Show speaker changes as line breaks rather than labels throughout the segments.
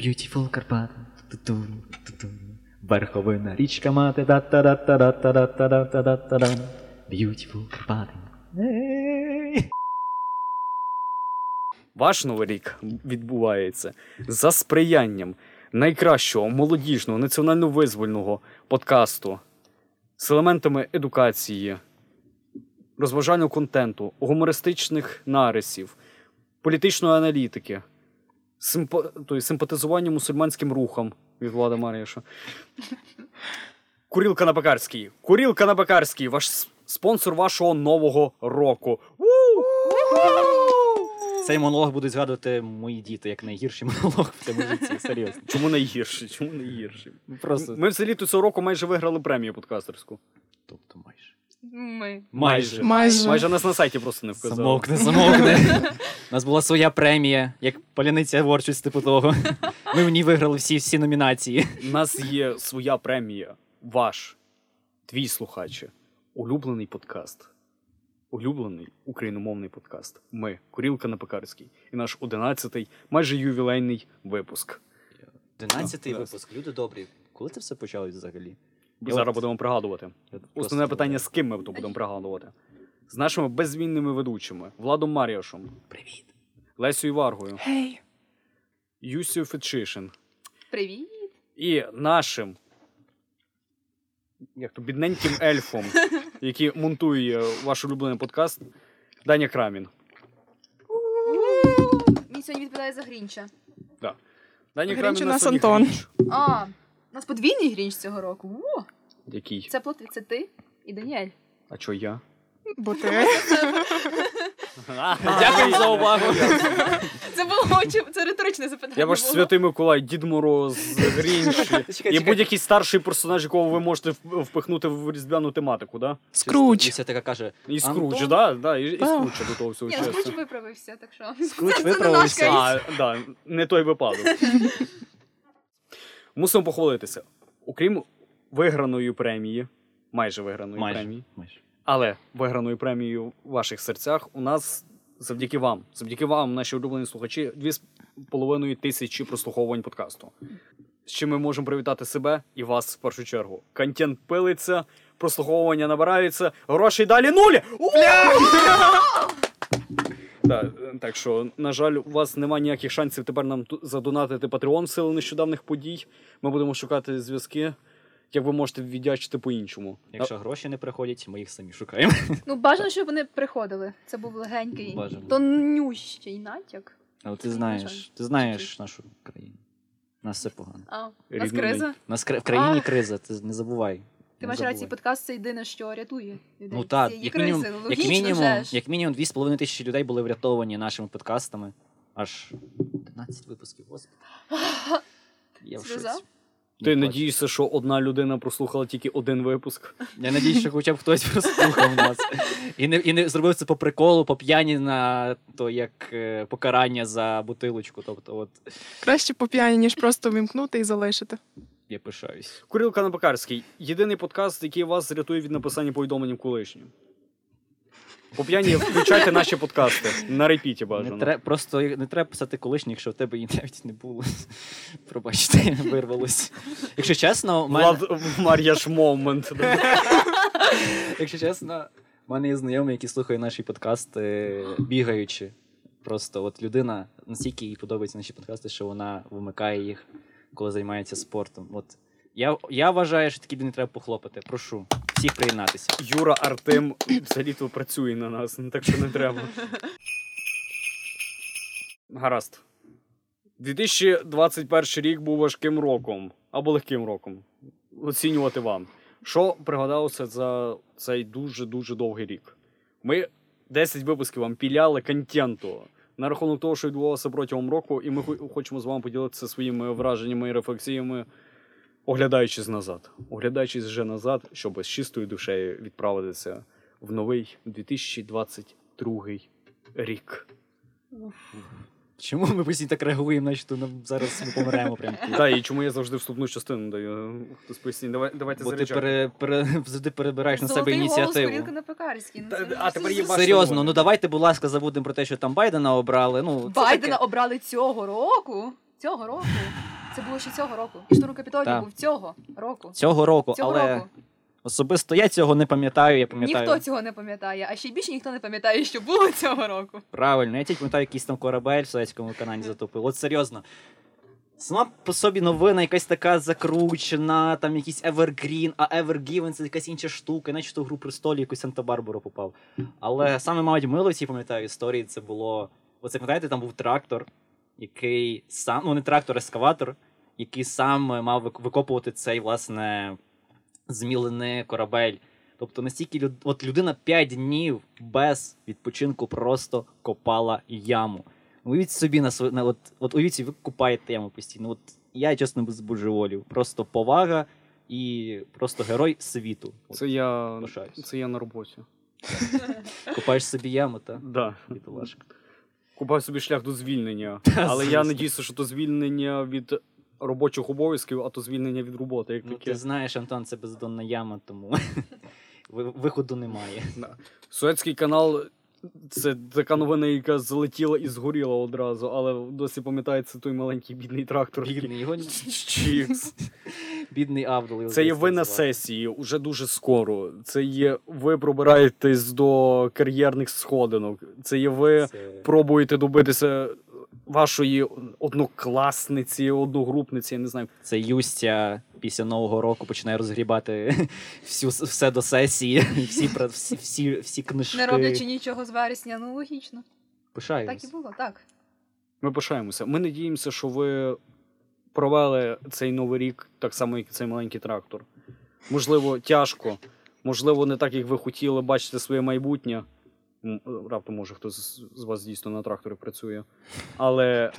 Beautiful Карпати. Верховина річка мати. Beautiful Карпати.
Ваш новий рік відбувається за сприянням найкращого молодіжного національно-визвольного подкасту з елементами едукації, розважального контенту, гумористичних нарисів, політичної аналітики, симпа... тобто, симпатизування мусульманським рухам від Влада Маріша. Курілка на Бакарський. Курілка на Бакарський, ваш спонсор вашого нового року.
Цей монолог будуть згадувати мої діти як найгірший монолог в цьому житті. Серйозно.
Чому найгірший? Чому найгірший?
Просто.
Ми все літо цього року майже виграли премію подкастерську.
Тобто майже.
Ми.
Майже.
Майже.
Майже нас на сайті просто не вказали.
Замовкни, замовкни. У нас була своя премія, як паляниця Ворчусь, типу того. Ми в ній виграли всі, всі номінації.
У нас є своя премія. Ваш, твій слухаче, улюблений подкаст. Улюблений україномовний подкаст. Ми, Курілка на Пекарській. І наш одинадцятий, майже ювілейний випуск.
12-й
Ну,
випуск. Люди добрі. Коли це все почалось взагалі? Я
Зараз будемо пригадувати. Основне питання, з ким ми то будемо пригадувати. З нашими беззмінними ведучими Владом Маріашем,
Привіт.
Лесією Варгою,
Гей.
Юсію Фетшишин
Привіт.
і нашим як то бідненьким ельфом, який монтує ваш улюблений подкаст, Даня Крамін.
Він сьогодні відповідає за Грінча.
Даня
Грінч у
на
нас Антон.
Грінч.
А, у нас подвійний Грінч цього року. О,
Який?
це плод це ти і Даніель.
А чо я?
Бо ти.
Дякую за увагу.
Це було це риторичне запитання.
Я ваш святий Миколай, Дід Мороз, Грінч і будь-який старший персонаж, якого ви можете впихнути в різдвяну тематику, да?
Скруч.
Ліся така каже,
І Скруч, да, да, і, і
Да.
Скруч до того всього
ну
часу.
Скруч виправився, так що.
Скруч виправився.
А, да, не той випадок. Мусимо похвалитися. Окрім виграної премії, майже виграної
майже.
премії,
майже.
але виграної премії в ваших серцях у нас завдяки вам, завдяки вам, наші улюблені слухачі, дві з половиною тисячі прослуховувань подкасту. З чим ми можемо привітати себе і вас в першу чергу. Контент пилиться, прослуховування набираються, грошей далі нулі! Так, так що, на жаль, у вас немає ніяких шансів тепер нам задонатити Patreon в силу нещодавних подій. Ми будемо шукати зв'язки, як ви можете віддячити по-іншому.
Якщо гроші не приходять, ми їх самі шукаємо.
Ну, бажано, щоб вони приходили. Це був легенький,
Бажано.
тонющий натяк.
Але ти знаєш, ти знаєш нашу країну. У нас все погано.
А, у нас криза.
У нас в країні
А.
криза, ти не забувай.
Ти маєш рацію, подкаст це єдине, що рятує людей.
Ну так, як
кризи.
мінімум, як мінімум, як мінімум 2,5 тисячі людей були врятовані нашими подкастами. Аж 11 випусків, господи. Я в шоці.
Ти надієшся, що одна людина прослухала тільки один випуск.
Я надіюсь, що хоча б хтось прослухав нас. І не, і не зробив це по приколу, по п'яні на то як е, покарання за бутилочку. Тобто, от
Краще по п'яні, ніж просто вимкнути і залишити.
Я пишаюсь.
Курілка на Бакарський. Єдиний подкаст, який вас рятує від написання повідомлень колишнім. По п'яні включайте наші подкасти. На репіті
Не
бажано.
просто не треба писати колишніх, якщо в тебе її навіть не було. Пробачте, вирвалось. Якщо чесно, в мене,
Мар'яш момент.
якщо чесно, в мене є знайомий, який слухає наші подкасти бігаючи. Просто от людина настільки їй подобаються наші подкасти, що вона вимикає їх, коли займається спортом. От я, я вважаю, що такі не треба похлопати. Прошу всіх приєднатися.
Юра Артем взагалі то працює на нас, ну, так що не треба. Гаразд. 2021 рік був важким роком або легким роком. Оцінювати вам. Що пригадалося за цей дуже-дуже довгий рік? Ми 10 випусків вам піляли контенту на рахунок того, що відбувалося протягом року, і ми хочемо з вами поділитися своїми враженнями і рефлексіями, оглядаючись назад. Оглядаючись вже назад, щоб з чистою душею відправитися в новий 2022 рік.
Чому ми постійно так реагуємо, наче то нам зараз ми помремо прямо тут?
Так, і чому я завжди вступну частину даю? Хтось поясніть. Давай, давайте
Бо ти пере, пере, завжди перебираєш на себе
голос
ініціативу.
На Пекарській. Ну,
а тепер є
Серйозно, ну давайте, будь ласка, забудемо про те, що там Байдена обрали. Ну,
Байдена обрали цього року. Цього року. Це було ще цього року. І штурм Капітолію був цього року.
Цього року,
Цього
але
року.
Особисто я цього не пам'ятаю. Я пам'ятаю.
Ніхто цього не пам'ятає, а ще й більше ніхто не пам'ятає, що було цього року.
Правильно, я тільки пам'ятаю, якийсь там корабель в Суецькому каналі затопив. От серйозно. Сама по собі новина якась така закручена, там якийсь Evergreen, а Evergiven це якась інша штука, наче в гру престолі якусь Санта-Барбару попав. Але саме, мабуть, мило в цій пам'ятаю історії, це було. Оце пам'ятаєте, там був трактор, який сам, ну не трактор, ескаватор, який сам мав викопувати цей, власне, змілений корабель. Тобто настільки люд... от людина 5 днів без відпочинку просто копала яму. Уявіть собі на на от, от уявіть, собі, ви купаєте яму постійно. От я чесно збожеволів. Просто повага і просто герой світу. От,
Це я,
пишаюсь.
це я на роботі.
Копаєш собі яму, та
Да. Купав собі шлях до звільнення. Але я надіюся, що то звільнення від робочих обов'язків, а то звільнення від роботи. Як
Ну,
таке.
ти знаєш, Антон, це бездонна яма, тому виходу немає.
Суецький канал це така новина, яка залетіла і згоріла одразу, але досі пам'ятається той маленький бідний трактор.
Бідний його
Чікс.
бідний Авдол.
Це є ви на сесії уже дуже скоро. Це є ви пробираєтесь до кар'єрних сходинок. Це є ви
Це-
пробуєте добитися вашої однокласниці, одногрупниці, я не знаю.
Це Юстя після Нового року починає розгрібати всю, все до сесії, всі, пра- всі, всі, всі книжки.
Не роблячи нічого з вересня, ну логічно.
Пишаємось.
Так і було, так.
Ми пишаємося. Ми надіємося, що ви провели цей новий рік так само, як і цей маленький трактор. Можливо, тяжко, можливо, не так, як ви хотіли бачити своє майбутнє. Раптом, може, хтось з- вас дійсно на тракторі працює. Але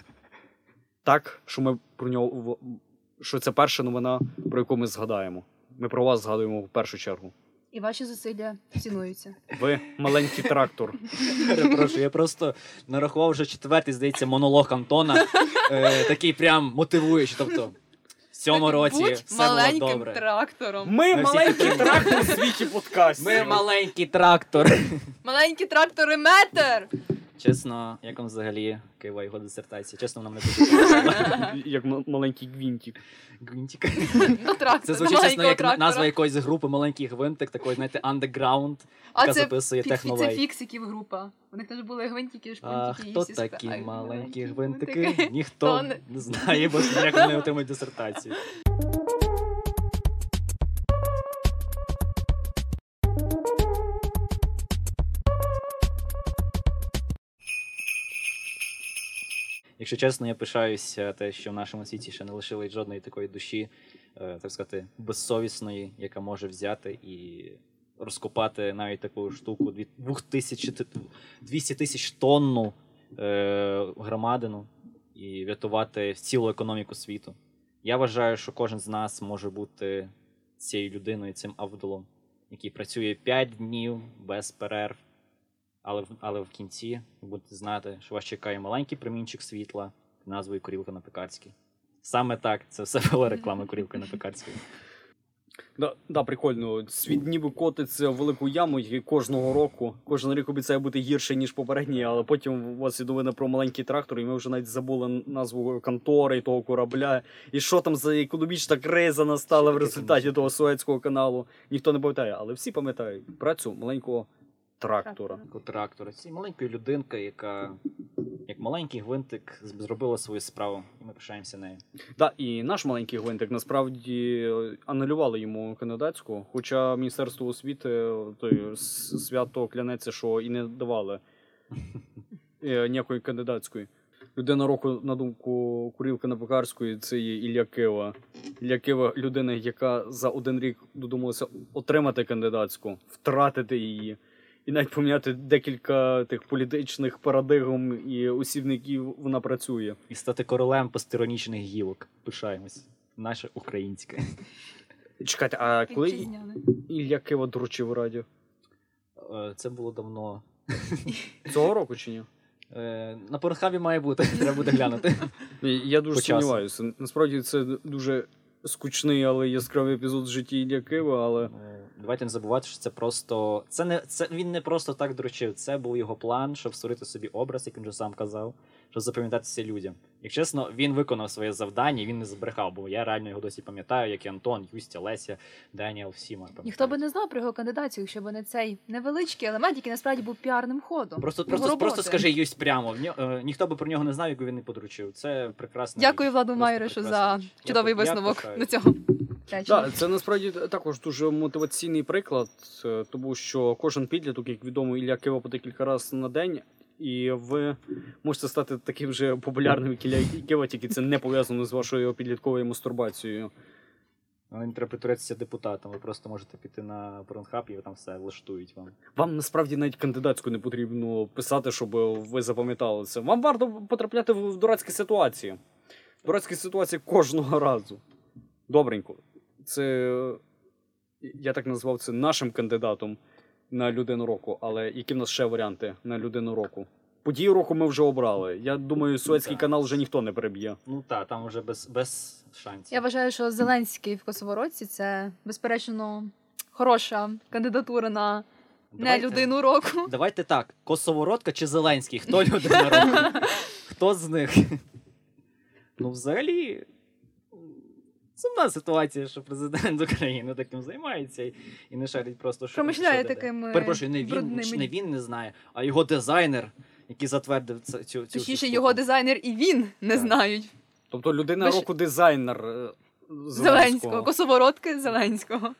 так, що ми про нього що це перша новина, про яку ми згадаємо. Ми про вас згадуємо в першу чергу.
І ваші зусилля цінуються.
Ви маленький трактор.
Перепрошую, я просто нарахував вже четвертий, здається, монолог Антона. Е, такий прям мотивуючий. Тобто, цьому році все було
маленьким
добре.
трактором.
Ми
Ми всі
маленький
такі.
трактор у світі подкастів.
Ми маленький трактор.
Маленькі трактори метр!
Чесно, як вам взагалі Кива його дисертація? Чесно, нам не подобається.
Як маленький гвинтик.
Гвинтик.
Ну,
Це звучить чесно, як назва якоїсь групи маленький гвинтик, такої, знаєте, underground,
А
яка записує
фі- це фіксиків група. У них теж були гвинтики, і
хто такі маленькі
гвинтики.
Ніхто
не-
знає, бо ніяк не отримують дисертацію. Якщо чесно, я пишаюся те, що в нашому світі ще не лишили жодної такої душі, е, так сказати, безсовісної, яка може взяти і розкопати навіть таку штуку дві- двох тисяч- 200 тисяч тонну е, громадину і врятувати цілу економіку світу. Я вважаю, що кожен з нас може бути цією людиною, цим Авдолом, який працює 5 днів без перерв. Але, але в кінці ви будете знати, що вас чекає маленький промінчик світла під назвою Корілка на Пекарській. Саме так, це все була реклама Корілки на Пекарській.
Да, да, прикольно. Світ ніби котиться в велику яму і кожного року. Кожен рік обіцяє бути гірше, ніж попередній, але потім у вас є новина про маленький трактор, і ми вже навіть забули назву контори і того корабля. І що там за економічна криза настала в результаті того Суецького каналу. Ніхто не пам'ятає, але всі пам'ятають про цю маленького трактора.
Трактора. Це маленька людинка, яка, як маленький гвинтик, зробила свою справу, і ми пишаємося нею.
Да, і наш маленький гвинтик насправді е, анулювали йому кандидатську, хоча Міністерство освіти е, той, свято клянеться, що і не давали е, ніякої кандидатської. Людина року, на думку Курілка на Пекарської, це є Ілля Кива. Ілля Кива людина, яка за один рік додумалася отримати кандидатську, втратити її. І навіть поміняти декілька тих політичних парадигм і осібників вона працює.
І стати королем постеронічних гілок. Пишаємось. Наше українське.
Чекайте, а коли. Ілля Кива доручив радіо?
Е, Це було давно.
Цього року чи ні?
Е, На порнхабі має бути, треба буде глянути.
Я дуже сумніваюся. Насправді це дуже скучний, але яскравий епізод в житті Ілля але
Е, Давайте не забувати, що це просто. Це не це він не просто так доручив. Це був його план, щоб створити собі образ, як він вже сам казав, щоб запам'ятатися людям. Як чесно, він виконав своє завдання, він не збрехав, бо я реально його досі пам'ятаю, як і Антон, Юстя, Леся, Деніел, всі ми пам'ятають.
Ніхто би не знав про його кандидацію, якщо б не цей невеличкий елемент, який насправді був піарним ходом.
Просто, просто,
роботи.
просто скажи Юсть прямо. В ньо- е, ніхто би про нього не знав, якби він не подручив. Це прекрасно.
Дякую Владу Майрешу за чудовий висновок на цього.
Так, це насправді також дуже мотиваційний приклад, е, тому що кожен підліток, як відомо, Ілля Кива по декілька разів на день, і ви можете стати таким же популярним, як Кива, тільки це не пов'язано з вашою підлітковою мастурбацією.
Але не треба притворятися депутатом. Ви просто можете піти на Порнхаб і там все влаштують вам.
Вам насправді навіть кандидатську не потрібно писати, щоб ви запам'ятали це. Вам варто потрапляти в дурацькі ситуації. В Дурацькі ситуації кожного разу. Добренько. Це я так назвав це нашим кандидатом на людину року. Але які в нас ще варіанти на людину року? Події року ми вже обрали. Я думаю, Суецький канал вже ніхто не переб'є.
Ну так, там вже без, без шансів.
Я вважаю, що Зеленський в Косовородці це безперечно хороша кандидатура на не людину року.
Давайте так: Косовородка чи Зеленський? Хто людина року? Хто з них? Ну, взагалі. Сумна ситуація, що президент України таким займається і, не шарить просто що.
Промишляє такими
Перепрошую, не він,
брудними-
не він не знає, а його дизайнер, який затвердив цю, цю
Точніше,
штуку.
його дизайнер і він не
Так.
знають.
Тобто людина
Ви ж-
року дизайнер е,
Зеленського,
Зеленського.
косовородки Зеленського.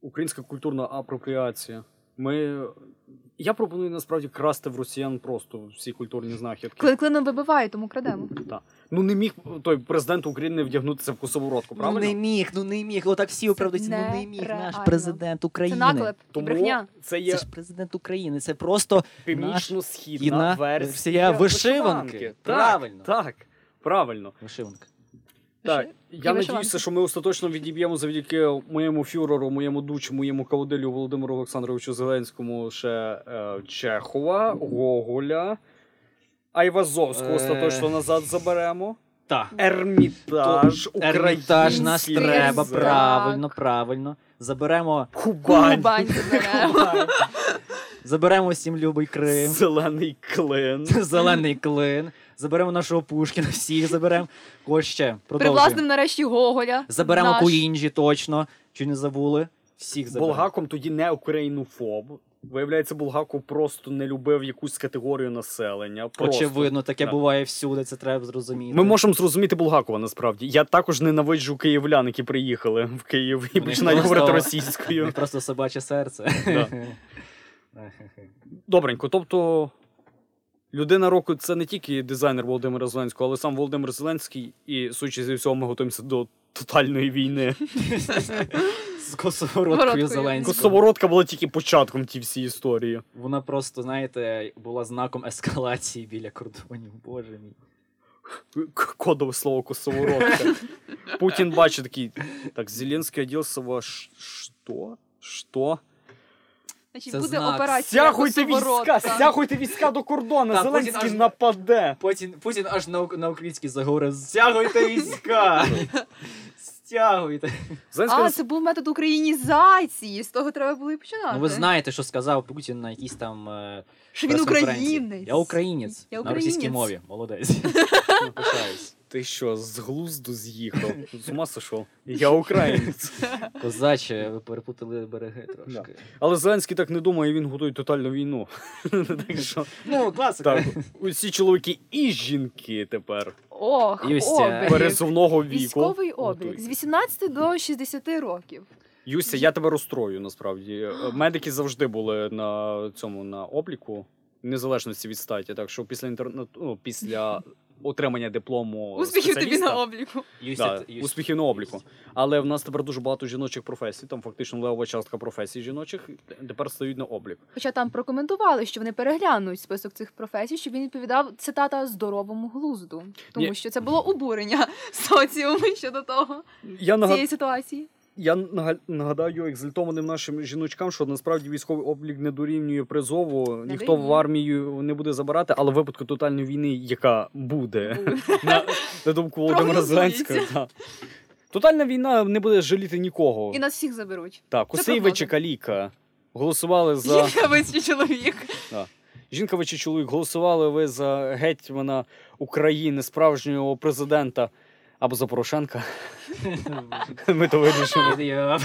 Українська культурна апропріація. Ми. Я пропоную насправді красти в росіян просто всі культурні знахідки.
Клин клином вибиває, тому крадемо.
Ну не міг той президент України вдягнутися в косоворотку, правильно?
Ну не міг, ну не міг. Отак всі оправдуються. Ну не міг наш президент
Це
України.
наклеп
Тому
брехня.
це є
Це ж президент України. Це просто
північно-східна
Іна
версія
вишиванки.
Так,
Правильно.
Так, правильно.
вишиванка.
Так, я надіюся, що ми остаточно відіб'ємо завдяки моєму фюреру, моєму дучу, моєму каводилю Володимиру Олександровичу Зеленському ще е, Чехова, Гоголя, Айвазовського
Е.
остаточно назад заберемо.
Так.
Ермітаж,
Ермітаж нас треба,
язик,
правильно, правильно. Заберемо,
Кубань,
Кубань заберемо.
заберемо всім любий Крим,
зелений клин.
зелений клин, заберемо нашого Пушкіна, всіх заберемо. Ось ще, продовжуємо.
Привласним нарешті Гоголя.
Заберемо
Наш.
Куінджі, точно. Чи не забули? Всіх заберемо.
Булгаком тоді не українофоб. Виявляється, Булгаков просто не любив якусь категорію населення. Просто.
Очевидно, таке
Так.
буває всюди, це треба зрозуміти.
Ми можемо зрозуміти Булгакова насправді. Я також ненавиджу київлян, які приїхали в Київ і починають говорити російською.
просто собаче серце.
Добренько, тобто. Людина року це не тільки дизайнер Володимира Зеленського, але сам Володимир Зеленський, і судячи зі всього, ми готуємося до тотальної війни.
З косовородкою. Зеленського.
Косовородка була тільки початком ті всі історії.
Вона просто, знаєте, була знаком ескалації біля кордонів. Боже мій.
Кодове слово косовородка. Путін бачить такий. Так, Зеленський оделся во що? Що?
Значить,
Це
буде
знак.
операція
Стягуйте війська! Стягуйте війська до кордону!
Так,
Зеленський
Путін аж-
нападе!
Путін, Путін аж на, на українській заговорив: стягуйте війська! Стягуйте.
Зеленський
А,
нас-
це був метод українізації. З того треба було і починати.
Ну ви знаєте, що сказав Путін на якійсь там. Е,
що він
прес-конференції.
українець.
Я українець.
Я
На російській
українець.
мові. Молодець. Ну, пишаюсь.
Ти що, з глузду з'їхав? З ума сошов? Я українець.
Козаче, ви перепутали береги трошки.
Але Зеленський так не думає, він готує тотальну війну. Так що,
Ну, класика.
так, усі чоловіки і жінки тепер
Ох,
Юстя.
облік.
пересувного віку.
Військовий облік з 18 до 60 років.
Юся, я тебе розстрою насправді. Медики завжди були на цьому на обліку, незалежності від статі. Так що після інтернету, ну, після отримання диплому
Успіхів тобі на обліку.
Да, успіхів на обліку. Але в нас тепер дуже багато жіночих професій, там фактично левова частка професій жіночих тепер стають на облік.
Хоча там прокоментували, що вони переглянуть список цих професій, щоб він відповідав цитата здоровому глузду, тому
Ні.
що це було обурення соціуму щодо того
Я нагад...
цієї ситуації.
Я нага- нагадаю екзальтованим нашим жіночкам, що насправді військовий облік не дорівнює призову,
Не
ніхто
дорівнює.
в армію не буде забирати, але в випадку тотальної війни, яка буде, на, на думку Володимира. Зеленського, та. тотальна війна не буде жаліти нікого.
І нас всіх заберуть.
Так,
Це
Косейвич і. Каліка голосували за.
Жінка чоловік.
Жінка ви чи чоловік, голосували ви за гетьмана України, справжнього президента або за Порошенка? Ми то вирішимо.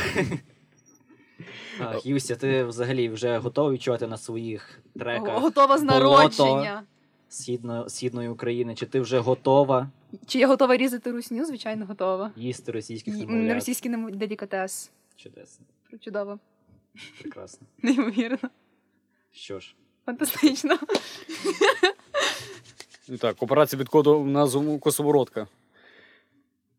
Юся, ти взагалі вже готовий відчувати на своїх треках
Готова з народження.
східно, східної України? Чи ти вже готова
Чи я готова різати русню? Звичайно, готова.
їсти російських немовлят?
Російський нем- делікатес.
Чудесно,
Чудово.
прекрасно.
Неймовірно.
Що ж,
Фантастично.
Так, операція під коду назву Косоворотка.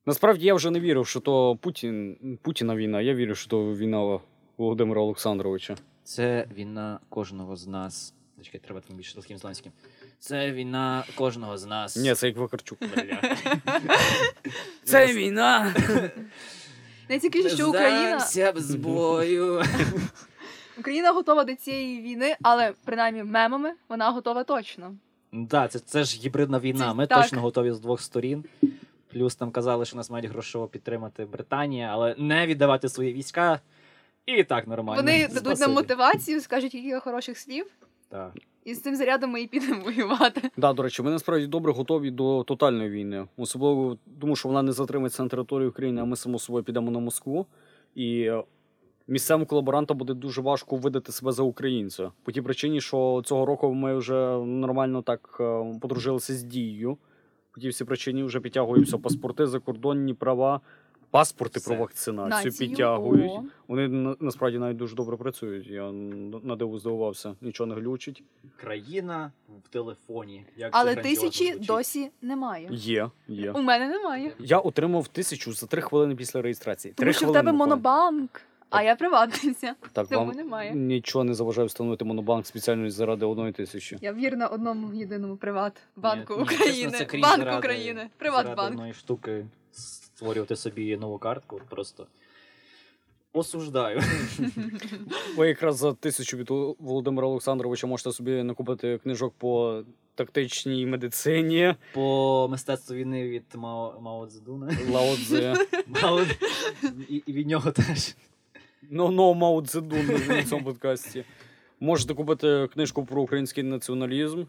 Насправді я вже не вірив, що то Путін, Путіна війна. Я вірю, що то війна Володимира Олександровича.
це війна кожного з нас. Чекай, треба там більше таким зланським. Це війна кожного з нас.
Ні, це як Вакарчук.
Бля.
Це війна!
Найцікавіше, що Україна,
без бою.
Україна готова до цієї війни, але принаймні мемами вона готова точно.
Так, це, це ж гібридна війна. Ми точно готові з двох сторін. Плюс там казали, що нас мають грошово підтримати Британія, але не віддавати свої війська. І так нормально.
Вони дадуть нам мотивацію, скажуть кілька хороших слів,
Так.
і з цим зарядом ми і підемо воювати.
Да, до речі, ми насправді добре готові до тотальної війни. Особливо тому, що вона не затримається на території України, а ми само собою підемо на Москву. І е, місцевому колаборантам буде дуже важко видати себе за українця. По тій причині, що цього року ми вже нормально так е, подружилися з дією. По тій всій причині вже підтягуються паспорти, закордонні права, паспорти
Все.
про вакцинацію
Націю,
підтягують.
о.
Вони на- насправді навіть дуже добре працюють. Я на диву здивувався, нічого не глючить.
Країна в телефоні. Як
Але
грандіозно
тисячі
звучить.
досі немає.
Є, є.
У мене немає.
Я отримав тисячу за три хвилини після реєстрації.
Тому
три
що в
хвилини
тебе
буквально.
монобанк, а я приватниця.
Так,
тому
вам
немає.
нічого не заважає встановити монобанк спеціально заради одної тисячі.
Я вірна одному єдиному приватбанку України.
чесно,
Банк
заради-
України.
Заради одної штуки створювати собі нову картку. Просто осуждаю.
Ви якраз за тисячу від Володимира Олександровича можете собі накупити книжок по тактичній медицині,
По мистецтву війни від Мао, Мао Цзедуна.
Лао Цзе.
Мао... І, і від нього теж.
Ну, но Мао Цзедун на цьому подкасті. Можете купити книжку про український націоналізм.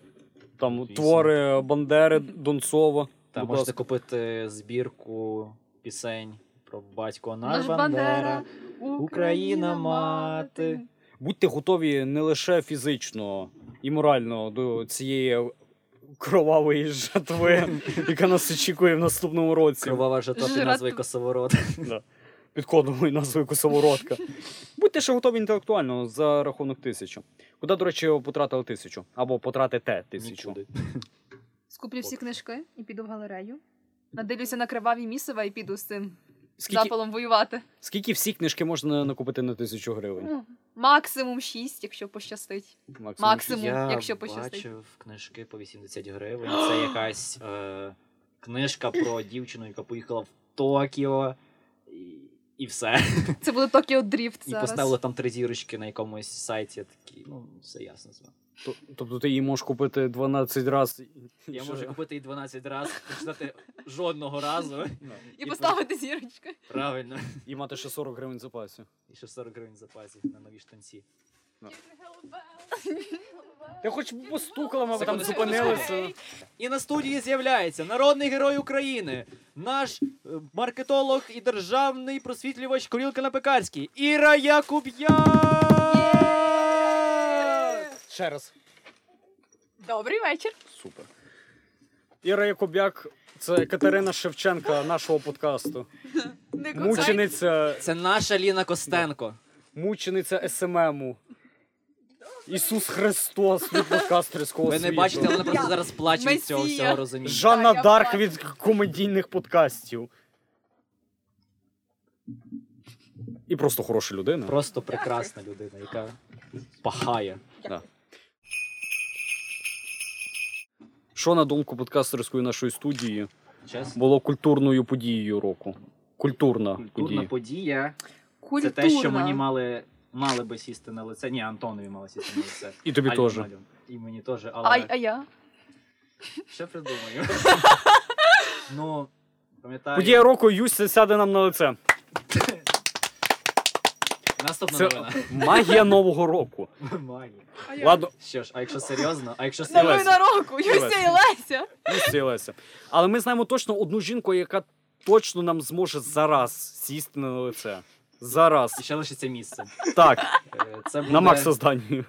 Там
Дійсно.
твори Бандери, Донцова.
Та
Будь
можете
ласка.
купити збірку пісень про батько наш,
Наш
Бандера.
Бандера,
Україна мати.
Будьте готові не лише фізично і морально до цієї кровавої жатви, яка нас очікує в наступному році.
Кровава жатва під назвою Косоворот.
Під кодовою назвою Косоворотка. Будьте ще готові інтелектуально за рахунок тисячу. Куди, до речі, потратили тисячу? Або потратите тисячу.
Скуплю всі книжки і піду в галерею. Надивлюся на криваві місива і піду з цим
Скільки,
запалом воювати.
скільки всі книжки можна накупити на тисячу гривень?
Ну, максимум 6, якщо пощастить.
Максимум.
максимум.
Я
якщо пощастить.
бачив книжки по 80 гривень. Це якась е, книжка про дівчину, яка поїхала в Токіо. І, і все.
Це буде Токіо Дріфт
І поставили там три зірочки на якомусь сайті. Такі, ну, все ясно з вами.
Тобто ти її можеш купити 12 разів.
Я можу купити її 12 разів, прочитати жодного разу.
І поставити зірочки.
Правильно.
І мати ще 40 гривень запасів. запасі.
І ще 40 гривень запасів на нові штанці.
Ти хоч постукала, б там зупинилися.
І на студії з'являється народний герой України, наш е, маркетолог і державний просвітлювач Корілка на Пекарській, Іра Якуб'як!
Ще раз.
Добрий вечір.
Супер. Іра Якубяк це Катерина Шевченка нашого подкасту.
Не кусай.
Мучениця,
Це наша Ліна Костенко.
мучениця SMM у. Ісус Христос від подкастерського
Ви не бачите, вона просто зараз плаче від цього
Месія.
всього розуміння.
Жанна
Я
Дарк
бачу.
від комедійних подкастів. І просто хороша людина.
Просто прекрасна людина, яка пахає.
Да. Що на думку подкастерської нашої студії
Чесно.
було культурною подією року? Культурна,
Культурна
подія.
подія.
Культурна.
Це те, що мені мали, мали би сісти на лице. Ні, Антонові мали сісти на лице.
І тобі
Альон,
теж.
Альон. І мені теж, але
А, а я?
ще придумаю. ну, пам'ятаю.
Подія року Юся сяде нам на лице.
Наступна
Це
новина.
магія Нового року.
Магія.
Ладно,
Що ж, а якщо серйозно, а якщо серйозно,
Новина року, Юся і Леся.
не силася. Але ми знаємо точно одну жінку, яка точно нам зможе зараз сісти на лице. Зараз.
і ще лишиться місце.
Так,
Е, Це буде...
на Макса зданню.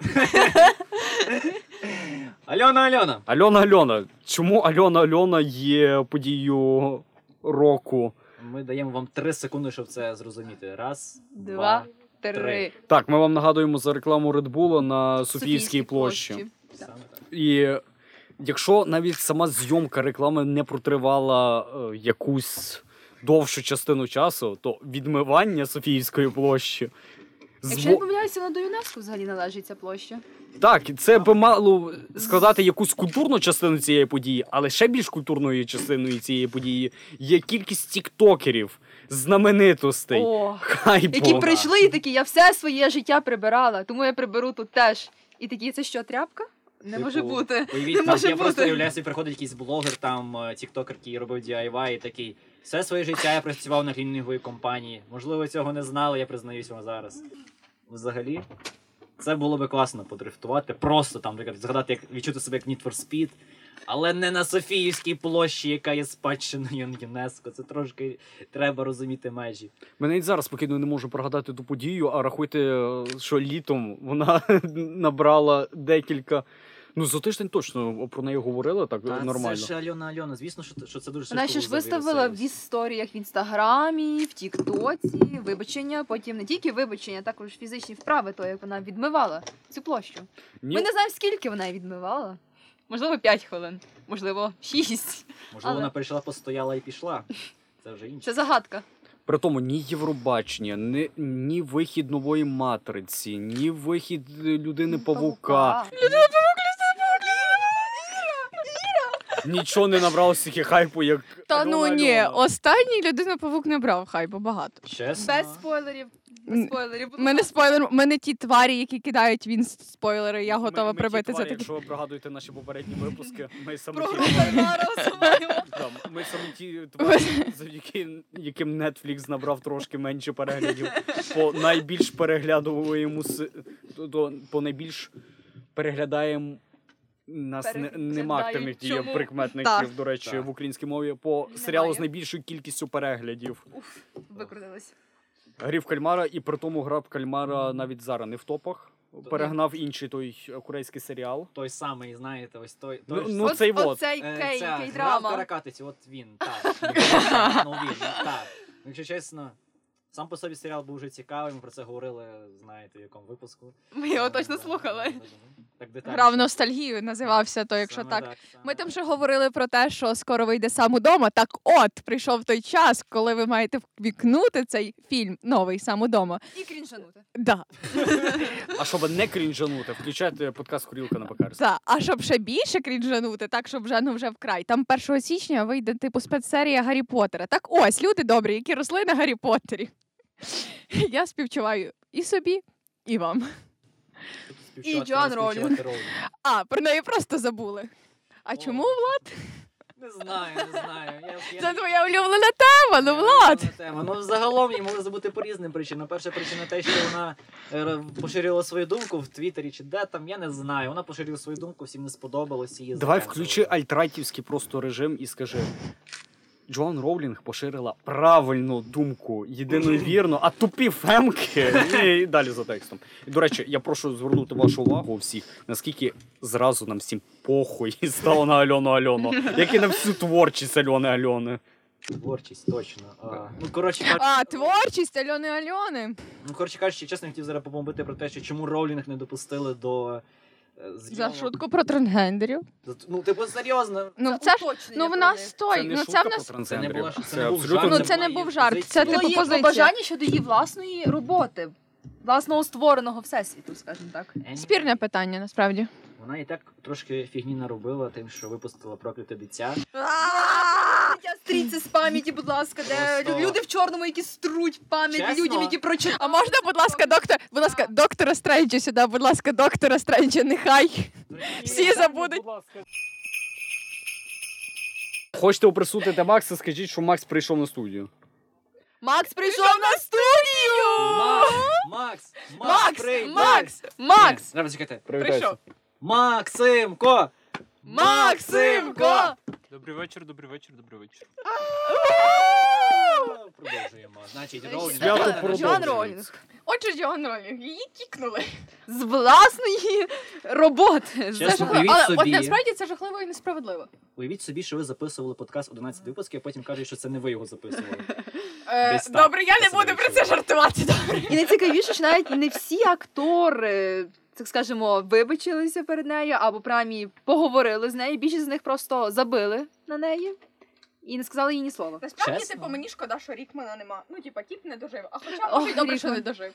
Альона, Альона!
Альона Альона. Чому Альона Альона є подією року?
Ми даємо вам 3 секунди, щоб це зрозуміти. Раз,
Два,
два.
три.
три.
Так, ми вам нагадуємо за рекламу Red Bull на Софіївській площі.
Саме так.
І якщо навіть сама зйомка реклами не протривала е, якусь довшу частину часу, то відмивання Софіївської площі.
Якщо не помиляюся, вона до ЮНЕСКО взагалі належить ця площа.
Так, це би мало складати якусь культурну частину цієї події, але ще більш культурною частиною цієї події є кількість тіктокерів, знаменитостей,
О,
хайпу.
які прийшли і такі, я все своє життя прибирала, тому я приберу тут теж. І такі, це що, тряпка? Не
Типу,
може бути.
Уявіть,
Не
там,
може
я просто
бути.
уявляю, собі приходить якийсь блогер, там е, тіктокер, який робив DIY, і такий. Все своє життя я працював на клінінговій компанії. Можливо, цього не знали, я признаюсь вам зараз. Взагалі, це було би класно подрифтувати. Просто там, наприклад, згадати, як відчути себе як Need for Speed, але не на Софіївській площі, яка є спадщиною ЮНЕСКО. Це трошки треба розуміти межі.
Мене навіть зараз спокійно не можу пригадати ту подію, а рахуйте, е, що літом вона набрала декілька. Ну, за тиждень точно про неї говорили так
Та
нормально.
Це ж Альона Альона. Звісно, що, що це дуже
Вона ще ж виставила в історіях в інстаграмі, в Тіктоці, вибачення, потім не тільки вибачення, а також фізичні вправи, то як вона відмивала цю площу.
Ні,
Ми не знаємо, скільки вона її відмивала. Можливо, 5 хвилин, можливо, 6.
Можливо,
але-
вона прийшла, постояла і пішла. Це вже інше.
Це загадка.
При тому ні Євробачення, ні, ні вихід нової матриці, ні вихід е, людини павука. Нічого не набрало стільки хайпу, як.
Та ну ні, останній людина павук не брав хайпу багато.
Чесно.
Без спойлерів. Без спойлерів. будь
Мене
ласка.
спойлер, мене ті тварі, які кидають він спойлери, я готова
Ми- ми ті
прибити
тварі,
за такі.
Якщо ви пригадуєте наші попередні випуски, ми саме
Про
ті
групу особливо.
Да, Ми саме ті тварі, завдяки яким Netflix набрав трошки менше переглядів по найбільш с- то- то- по найбільш переглядаємо. Нас не, нема активних дієв
чому?
прикметників, до речі,
Так.
в українській мові по
Немає.
серіалу з найбільшою кількістю переглядів.
Уф, викрутилась.
Грів кальмара, і при тому гра кальмара навіть зараз не в топах. Перегнав інший той корейський серіал.
Той самий, знаєте, ось той.
Ну,
той ж
ну.
От-
цей вот.
Оцей
Е,
кей,
ця
кей
гра в. Каракатиці, от він, так. Ну він, ну, так. Ну, Якщо чесно, сам по собі серіал був вже цікавий, ми про це говорили, знаєте, в якому випуску.
Ми його
Е,
точно
да,
слухали.
да, да, да. Так детальніше.
Грав ностальгію називався то, якщо
Саме
так.
саме
Ми там
так.
ще говорили про те, що скоро вийде сам удома. Так от прийшов той час, коли ви маєте ввікнути цей фільм новий сам удома.
І крінжанути.
Да,
А щоб не крінжанути, включайте подкаст Курілка на Пекарстві.
да. А щоб ще більше крінжанути, так щоб вже ну вже вкрай. Там 1 січня вийде типу спецсерія Гаррі Поттера. Так ось люди добрі, які росли на Гаррі Поттері. Я співчуваю і собі, і вам.
Співчувати,
Джоан. Роулінг.
А, про неї просто забули. А
О.
чому, Влад?
Не знаю, не знаю. Я, я,
Це твоя улюблена тема, ну Влад.
Тема. Ну, загалом її могли забути по різним причинам. Перша причина те, що вона е, поширила свою думку в Твіттері чи де там, я не знаю. Вона поширила свою думку, всім не сподобалось її.
Давай включи альтрайтівський просто режим і скажи. Джоан Роулінг поширила правильну думку, єдину вірну, а тупі фемки. І далі за текстом. І, до речі, я прошу звернути вашу увагу у всіх, наскільки зразу нам всім похуй стало на Альону Альону, як і на всю творчість Альони Альони.
Творчість, точно. А, ну, коротше, кажучи,
А, творчість Альони Альони.
ну, коротше кажучи, чесно, я хотів зараз побомбити про те, що чому Роулінг не допустили до. Е,
За шутку про трансгендерів.
Ну, типу, серйозно.
Ну це ж ну
в
вона стой.
Це не
Ну
шутка
це в
про
нас
Це не була- це не був жарт,
Ну,
це
це не був жарт, це типу
її
позиція.
побажання щодо її власної роботи, власного створеного всесвіту, скажімо так.
Спірне питання, насправді.
Вона і так трошки фігні наробила тим, що випустила прокляте дитя.
Дитя стріться з пам'яті, будь ласка, де
Просто-
люди в чорному, які струть пам'ять
Чесно?
людям, які прочитали.
А можна, будь ласка, доктор, будь ласка, доктора Стренджа сюди, будь ласка, доктора Стренджа, нехай. Всі забудуть.
Хочете оприсутити Макса, скажіть, що Макс прийшов на студію.
Макс прийшов на студію!
Макс! Макс!
Макс! Макс! Макс!
Треба чекати. Максимко!
Максимко!
Добрий вечір, добрий вечір, добрий вечір.
Продовжуємо. Значить,
Свято
Джон
продовжується.
Ролінг.
Отже, Джон Ролінг, її кікнули.
З власної роботи.
Чесно,
З-
уявіть
Але
собі.
от насправді це жахливо і несправедливо.
Уявіть собі, що ви записували подкаст 11 випусків, а потім кажуть, що це не ви його записували.
Е,
Десь так.
добре, я не
Це
буду про це
вийшло.
жартувати. Добре.
І найцікавіше, що навіть не всі актори, так скажемо, вибачилися перед нею або принаймні поговорили з нею. Більшість з них просто забили на неї і не сказали їй ні слова.
Насправді,
Чесно?
типу, мені шкода, що Рікмана нема. Ну, типа, тіп не дожив. А хоча може й добре, що не дожив.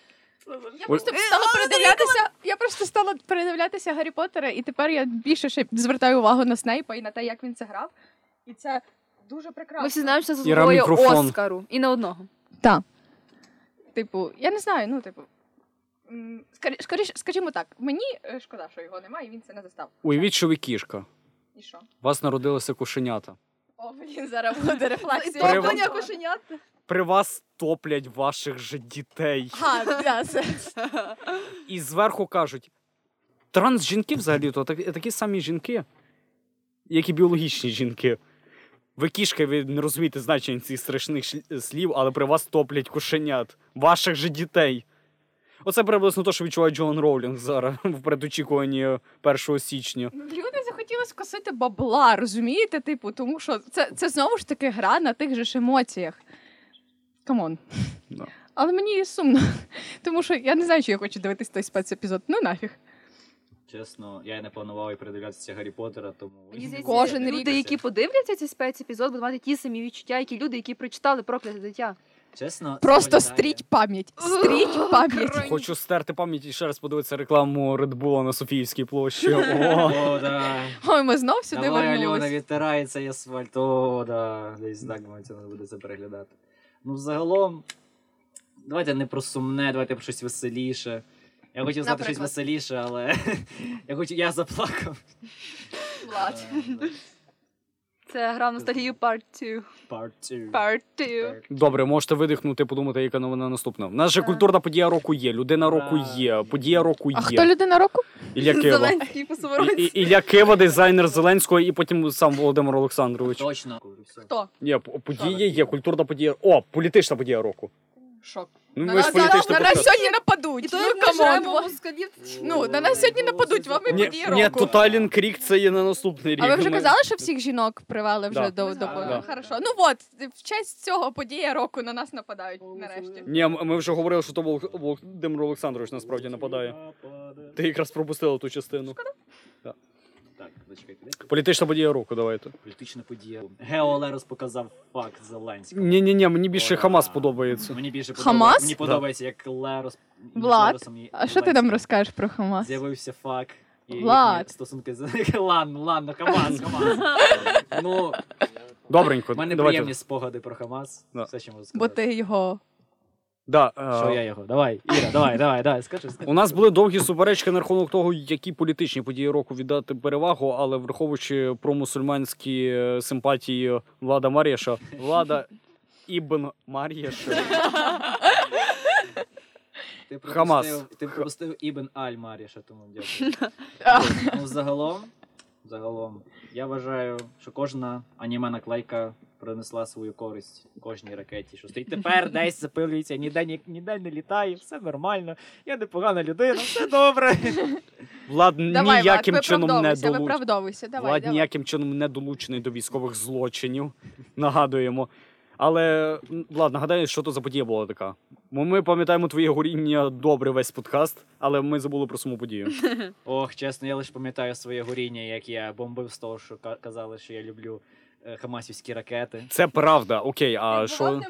Я просто стала передивлятися. Я просто стала передивлятися Гаррі Поттера, і тепер я більше ще звертаю увагу на Снейпа і на те, як він це грав. І це дуже прекрасно.
Ми всі знаємо, що це заслуговує. Оскару. І не одного.
Так. Типу, я не знаю, ну, типу. Скоріше, скажімо так, мені е, шкода, що його немає, і він це не застав.
Уявіть, що ви кішка.
І що?
У вас народилися кошенята.
О, блін, зараз буде рефлексія.
Топтання кошенят.
При вас топлять ваших же дітей.
Це.
І зверху кажуть: транс-жінки взагалі-то так- такі самі жінки, як і біологічні жінки. Ви кішка, ви не розумієте значення цих страшних слів, але при вас топлять кошенят, ваших же дітей. Оце приблизно те, що відчуває Джоан Роулінг зараз в предочікуванні 1 січня.
Люди захотіли скосити бабла, розумієте? Типу, тому що це, це знову ж таки гра на тих же ж емоціях. Come on.
Да.
Але мені сумно, тому що я не знаю, чи я хочу дивитись той спецепізод. Ну нафіг.
Чесно, я не планував і передивлятися Гаррі Поттера, тому.
Мені здається,
Кожен
люди,
рік.
які подивляться цей спецепізод, будуть мати ті самі відчуття, які люди, які прочитали прокляте дитя.
Чесно,
Просто стріть пам'ять. Стріть пам'ять.
Хочу стерти пам'ять і ще раз подивитися рекламу Red Bull на Софіївській площі. О.
Да.
Ой, ми знов сюди
Давай, Альона,
вернулись.
відтирається і асфальт. О, да. Десь так це буде це переглядати. Ну, загалом, давайте не про сумне, давайте про щось веселіше. Я хотів сказати щось веселіше, але я хотів, я заплакав.
Влад.
Це гра ностальгію Part 2.
Part two.
Part 2.
Добре, можете видихнути, подумати, яка новина наступна. У нас же
Так.
культурна подія року є, людина року є, подія року
А хто людина року?
Ілля Кива.
Зеленський по
І- Ілля Кива, дизайнер Зеленського, і потім сам Володимир Олександрович.
Точно.
Хто?
Ні, п- подія є, культурна подія. О, політична подія року.
Шок.
Ну,
На
ми ж
нас, на, на нас сьогодні нападуть.
І то
ну,
ми
камон.
москалів.
Ну, на нас сьогодні нападуть, вам і
Ні,
подія
ні. Тоталін Крік це є на наступний рік.
А ви вже казали, що всіх жінок привели вже
Да.
до, до...
Да.
Хорошо. Ну от, в честь цього подія року на нас нападають нарешті.
Ні, ми вже говорили, що то Володимир Олександрович насправді нападає. Ти якраз пропустила ту частину.
Так, зачекайте.
Політична подія року, давайте.
Політична подія. Гео Лерос показав факт Зеленського.
Ні, ні, ні, мені більше
О,
Хамас
да.
подобається.
Мені більше
Хамас?
подобається. Мені подобається, як Лерос. між
Влад,
Леросом і
А що ти нам
Зеленським
розкажеш про Хамас?
З'явився фак. І
Влад.
їхні стосунки з ладно, ладно, Хамас, Хамас. Ну,
Добренько,
в мене
давайте.
приємні спогади про Хамас.
Да.
Все, що можу
Бо ти його.
Да,
Що
е,
я його? Давай, Іра, давай, давай, давай, скажи. скажи.
У нас були довгі суперечки на рахунок того, які політичні події року віддати перевагу, але враховуючи про мусульманські е, симпатії Влада Мар'яша, Влада Ібн Мар'яша.
Ти
Хамас.
ти пропустив Ібн Аль Маріша, тому дякую. Ну, загалом, загалом, я вважаю, що кожна аніме наклейка принесла свою користь кожній ракеті. Що стоїть тепер десь запилюється, ніде, ні, ніде не літає, все нормально. Я непогана людина, все добре.
Влад
Давай,
ніяким
Влад,
чином не долучений.
Давай,
Влад
давай.
ніяким чином не долучений до військових злочинів. Нагадуємо. Але Влад, нагадаю, що то за подія була така. Бо ми пам'ятаємо твоє горіння добре весь подкаст, але ми забули про саму подію.
Ох, чесно, я лише пам'ятаю своє горіння, як я бомбив з того, що ка- казали, що я люблю хамасівські ракети.
Це правда, окей, а що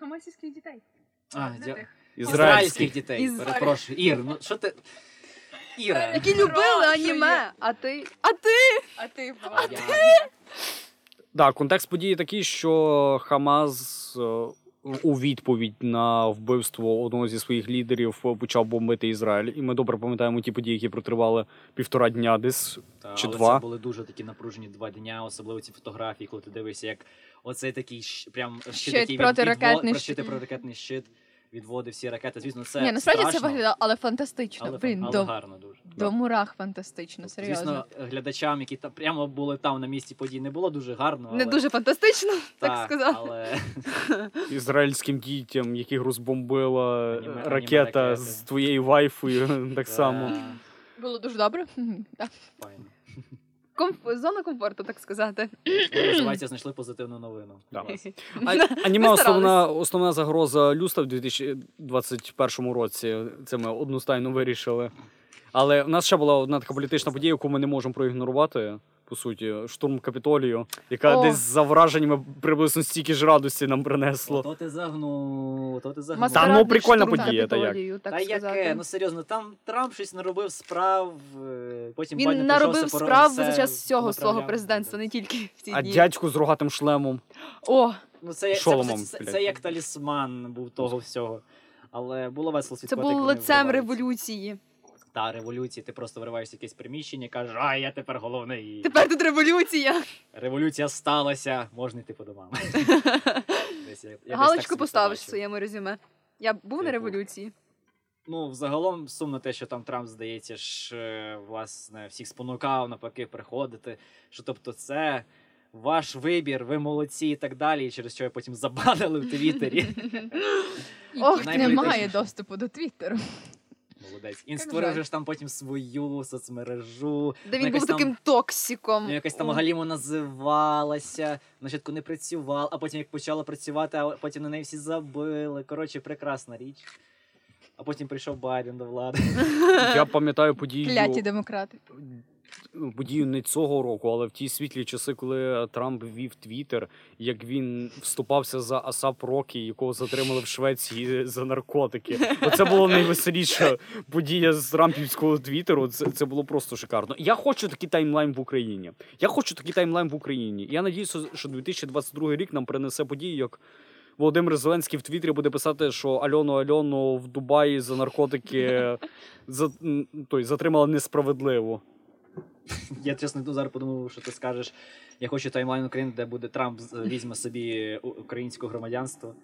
хамасівських дітей.
А, дя... Ізраїльських дітей.
Ізраїль.
Перепрошую. Ір, ну що ти. Іра.
Які любили аніме, а ти. А ти!
А ти
А я-
Так, контекст події такий, що Хамас е, у відповідь на вбивство одного зі своїх лідерів е, почав бомбити Ізраїль. І ми добре пам'ятаємо ті події, які протривали півтора дня десь.
Та,
Чи
але
два?
Це були дуже такі напружені два дня, особливо ці фотографії, коли ти дивишся, як Оцей такий прям щит,
Щит
який
протиракетний
відво... щит.
щит.
протиракетний щит відводив всі ракети. Звісно, це
Ні, насправді це
страшно,
виглядало, але фантастично.
але,
Блін,
але
до,
гарно дуже.
до мурах фантастично, серйозно.
Звісно, глядачам, які там прямо були там на місці подій, не було дуже гарно.
Не дуже фантастично, так
Так,
сказати.
Але
Ізраїльським дітям, яких розбомбила
Аніме-
ракета
аніме-ракети.
з твоєю вайфою, так само.
Е,
Було дуже добре.
Файно.
Комф- Зона комфорту, так сказати.
Називається, знайшли позитивну новину.
Да. А- Аніме основна, основна загроза люста в 2021 році. Це ми одностайно вирішили. Але в нас ще була одна така політична подія, яку ми не можемо проігнорувати. По суті, штурм Капітолію, яка
О.
десь за враженнями приблизно стільки ж радості нам принесло.
Ото ти загнув, ото ти загнув.
Та, ну, прикольна
штурм
подія, та як?
Капітолію, так
Та
сказати.
яке? Ну серйозно, там Трамп щось наробив справ, е, потім
Він
Байден
наробив
все
справ за час всього свого президентства, не тільки в ці
А
дні.
дядьку з рогатим шлемом.
О,
Ну, це, це,
Шоломом,
це, це,
блядь.
це як талісман був того всього. Але було весело
це
слідкувати.
був
як вони
лицем
вриваються.
революції.
Та революції, ти просто вириваєшся в якесь приміщення, кажеш, а я тепер головний.
Тепер тут революція.
Революція сталася, можна йти по домам. Десь я- якось так
Галочку
собі
поставиш в
побачив.
своєму резюме. Я був на
Типу.
революції.
Ну, взагалом сумно те, що там Трамп, здається ж, е, власне, всіх спонукав навпаки приходити. Що тобто, це ваш вибір, ви молодці і так далі, і через що я потім забанили в Твіттері.
Ох,
Найполітичніше.
немає доступу до Твіттеру.
Молодець. Він створив ж там потім свою соцмережу.
Де він
ну,
був
там-
таким токсиком.
Ну, якась там. Галімо називалася, спочатку не працювала, а потім як почала працювати, а потім на неї всі забили. Коротше, прекрасна річ. А потім прийшов Байден до влади.
Я пам'ятаю подію.
Кляті демократи.
Ну, подію не цього року, але в ті світлі часи, коли Трамп вів Твіттер, як він вступався за Асап Рокі, якого затримали в Швеції за наркотики. Оце була найвеселіша подія з Трампівського Твіттеру. Це, це було просто шикарно. Я хочу такий timeline в Україні. Я хочу такий timeline в Україні. Я надіюся, що 2022 рік нам принесе події, як. Володимир Зеленський в Твіттері буде писати, що Альону Альону в Дубаї за наркотики за, той, затримали несправедливо.
Я чесно зараз подумав, що ти скажеш. Я хочу таймлайн України, де буде Трамп візьме собі українське громадянство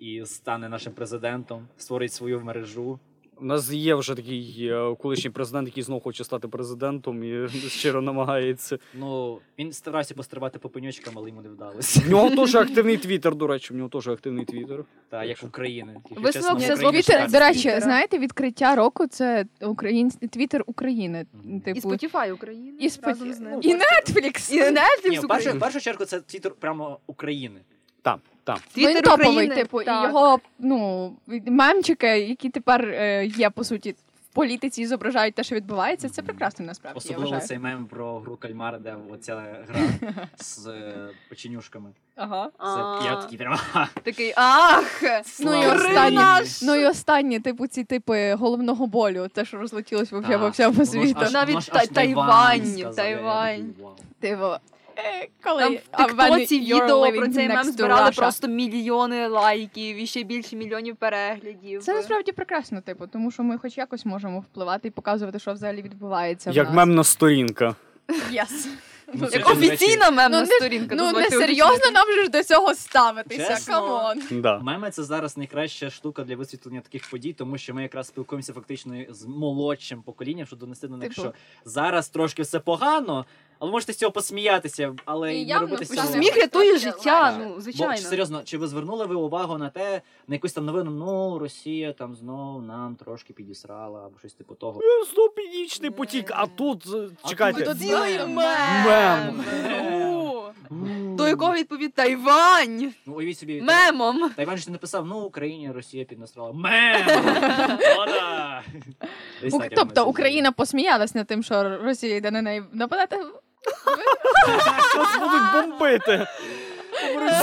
і стане нашим президентом, створить свою мережу.
У нас є вже такий е, колишній президент, який знову хоче стати президентом і щиро намагається.
Ну, він старався пострибати по пеньочкам, але йому не вдалося.
В нього теж активний твіттер, до речі, в нього теж активний твіттер.
Та як України.
Висновок все
Твіттер, до речі, знаєте, відкриття року це український Твіттер України.
Мгм.
І
Типу,
Spotify України.
і
разом
Spotify.
з ним.
І Netflix.
І Netflix
Ні, в першу,
України.
в першу чергу це твіттер прямо України.
Так, так.
Він
Твіттер
топовий,
України.
типу, і
Так.
його ну, мемчики, які тепер е, є, по суті, в політиці і зображають те, що відбувається, це прекрасно насправді. я
Особливо
вважаю.
цей мем про гру кальмара, де оця гра з е, печенюшками.
Ага.
Це
А.
я такий прямо. «Ха,
Такий ах!
Ну і
слава
останнє,
Україні!»
ну і останнє, типу, ці типи головного болю, те, що розлетілось вообще
Так,
по всьому
воно ж
світу.
аж-
Навіть
воно ж
Та-
аж
Тайвань,
я
Тайвань.
вау.
Типу, коли
Там в тіктоці відео про цей мем збирали
Russia.
просто мільйони лайків і ще більше мільйонів переглядів.
Це насправді прекрасно, типу, тому що ми хоч якось можемо впливати і показувати, що взагалі відбувається. в
Як
нас.
мемна сторінка.
Yes.
Ну,
Як офіційна мемна
Ну,
сторінка.
Ну не серйозно нам же ж до цього ставитися.
Чесно?
Come on.
Да.
Меми це зараз найкраща штука для висвітлення таких подій, тому що ми якраз спілкуємося фактично з молодшим поколінням, щоб донести до них,
Типу.
що зараз трошки все погано, але можете з цього посміятися, але
І
не
явно
робити з цього.
Сміх рятує
Так.
життя, ну
Бо
звичайно.
серйозно, чи ви звернули ви увагу на те, на якусь там новину, ну Росія там знов нам трошки підісрала або щось типу того.
Знов північний потік, а тут е,
А
чекайте.
тут
Цілий
Мем.
мем.
Мем.
До якого відповідь Тайвань
Ну, уявіть собі,
мемом.
Тайвань ж не написав, ну Україні Росія піднасрала. Мем! Вода! Десь так я
Тобто Україна посміялась над тим, що Росія йде на неї нападати.
Нас будуть бомбити.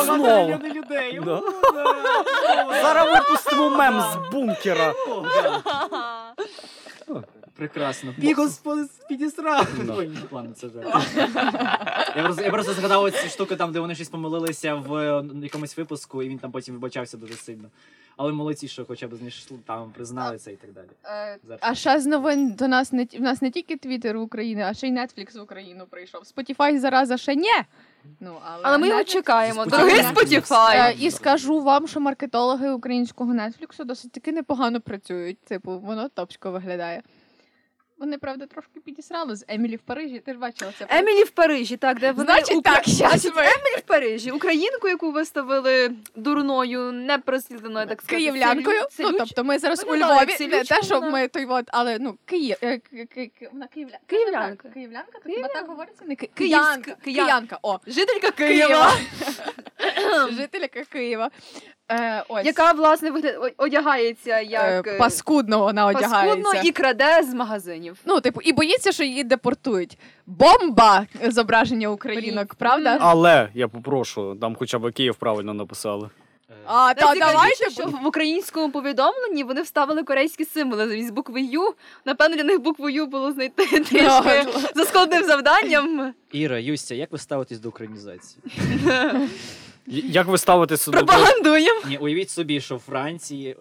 Знову.
людей.
Да. Зараз випустимо мем з бункера.
Прекрасно. Господи, підісрав. Ладно, це жарт. Я просто, я просто згадав ось цю штуку там, де вони щось помилилися в е, якомусь випуску, і він там потім вибачався дуже сильно. Але молодці, що хоча б знайшли, там признали це і так далі.
Е,
Зараз.
А ще з новин до нас не ті- в нас не тільки Твіттер України, а ще й Netflix в Україну прийшов. Spotify зараза ще ні. Ну, але,
Але ми його чекаємо. Дорогий
Е,
Spotify.
І скажу вам, що маркетологи українського Нетфліксу досить таки непогано працюють. Типу, воно топсько виглядає. Вони, правда, трошки підісрали з Емілі в Парижі. Ти ж бачила це.
Емілі в Парижі, так, де вони
Значить,
Укра-
так, щас
Значить,
ми.
Емілі в Парижі, українку, яку виставили дурною, непрослідненою, так сказати,
Київлянкою. Ну, тобто ми зараз у Львові. Не те, що
вона.
ми той от, але ну Київ, е, вона київля...
Київлянка.
Київлянка, так так говориться? Не киянка. Киянка. О,
Жителька
Києва. Жителька Києва. Е, ось.
яка, власне, вигля- одягається як
Е,
е,
паскудно вона одягається.
паскудно і краде з магазинів.
Ну, типу, і боїться, що її депортують. Бомба зображення українок,
Блін.
правда?
Але я попрошу, там хоча б Київ правильно написали.
Е,
А, та давайте.
що в українському повідомленні вони вставили корейські символи замість букви Ю. Напевно, для них букву Ю було знайти трішки за складним завданням.
Іра, Юстя, як ви ставитесь до українізації?
Як ви ставитеся до того?
Пропагандуємо.
Ні, уявіть собі, що в Франції.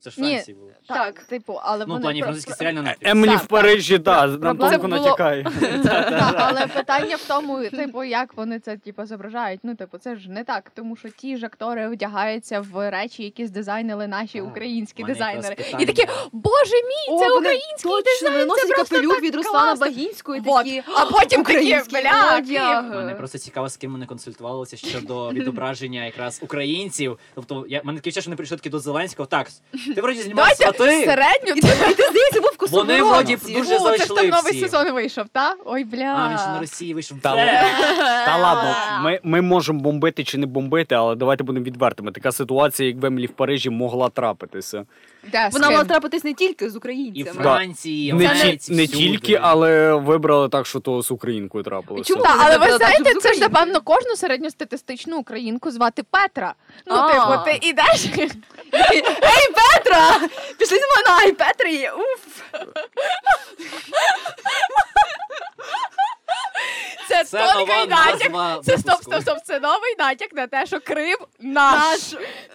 Це ж
Ні.
Франції було.
Так.
Типу, але
Ну, в
вони
плані
про-
французький
про-
серіал на Netflix.
Емілі
Так,
в Парижі, так, нам
Проблема
тонко
було-
натякає.
Так, але питання в тому, типу, як вони це типу, зображають. Ну, типу, це ж не так, тому що ті ж актори вдягаються в речі, які здизайнили наші
А,
українські
в мене якраз
дизайнери.
питання.
І такі, боже мій, це український
точно
дизайн, це
виносять
просто
капелюх
так
від Руслана
класно.
Багінської
Вот.
такі.
А потім такі, бля,
одяг.
Мене просто цікаво, з ким вони консультувалися щодо відображення якраз українців. Тобто, я мене таке, що вони прийшли таки до Зеленського. Так, ти вроді знімав свати.
середню.
І ти, і ти здається, був в
Вони вроді дуже
О, це ж там новий
всі.
сезон вийшов, та? Ой, бля.
А, він ще на Росії вийшов.
Та Та ладно, ми, ми можемо бомбити чи не бомбити, але давайте будемо відвертими. Така ситуація, як в Емілі в Парижі, могла трапитися.
З
Вона
ким?
мала трапитись не тільки з
І
українцями.
Франції, і в
Не,
Америці,
не
всюди.
тільки, але вибрали так, що то з українкою трапилося.
Чому?
Та, але ви знаєте,
щоб з
це ж
України.
напевно кожну середньостатистичну українку звати Петра. Ну,
А.
типу, ти ідеш.
Ей, Петра! Пішли з мною на Ай, є. Уф.
Це,
Це
тонкий натяк.
назва
Це стоп, стоп, стоп. Це новий натяк на те, що Крим наш.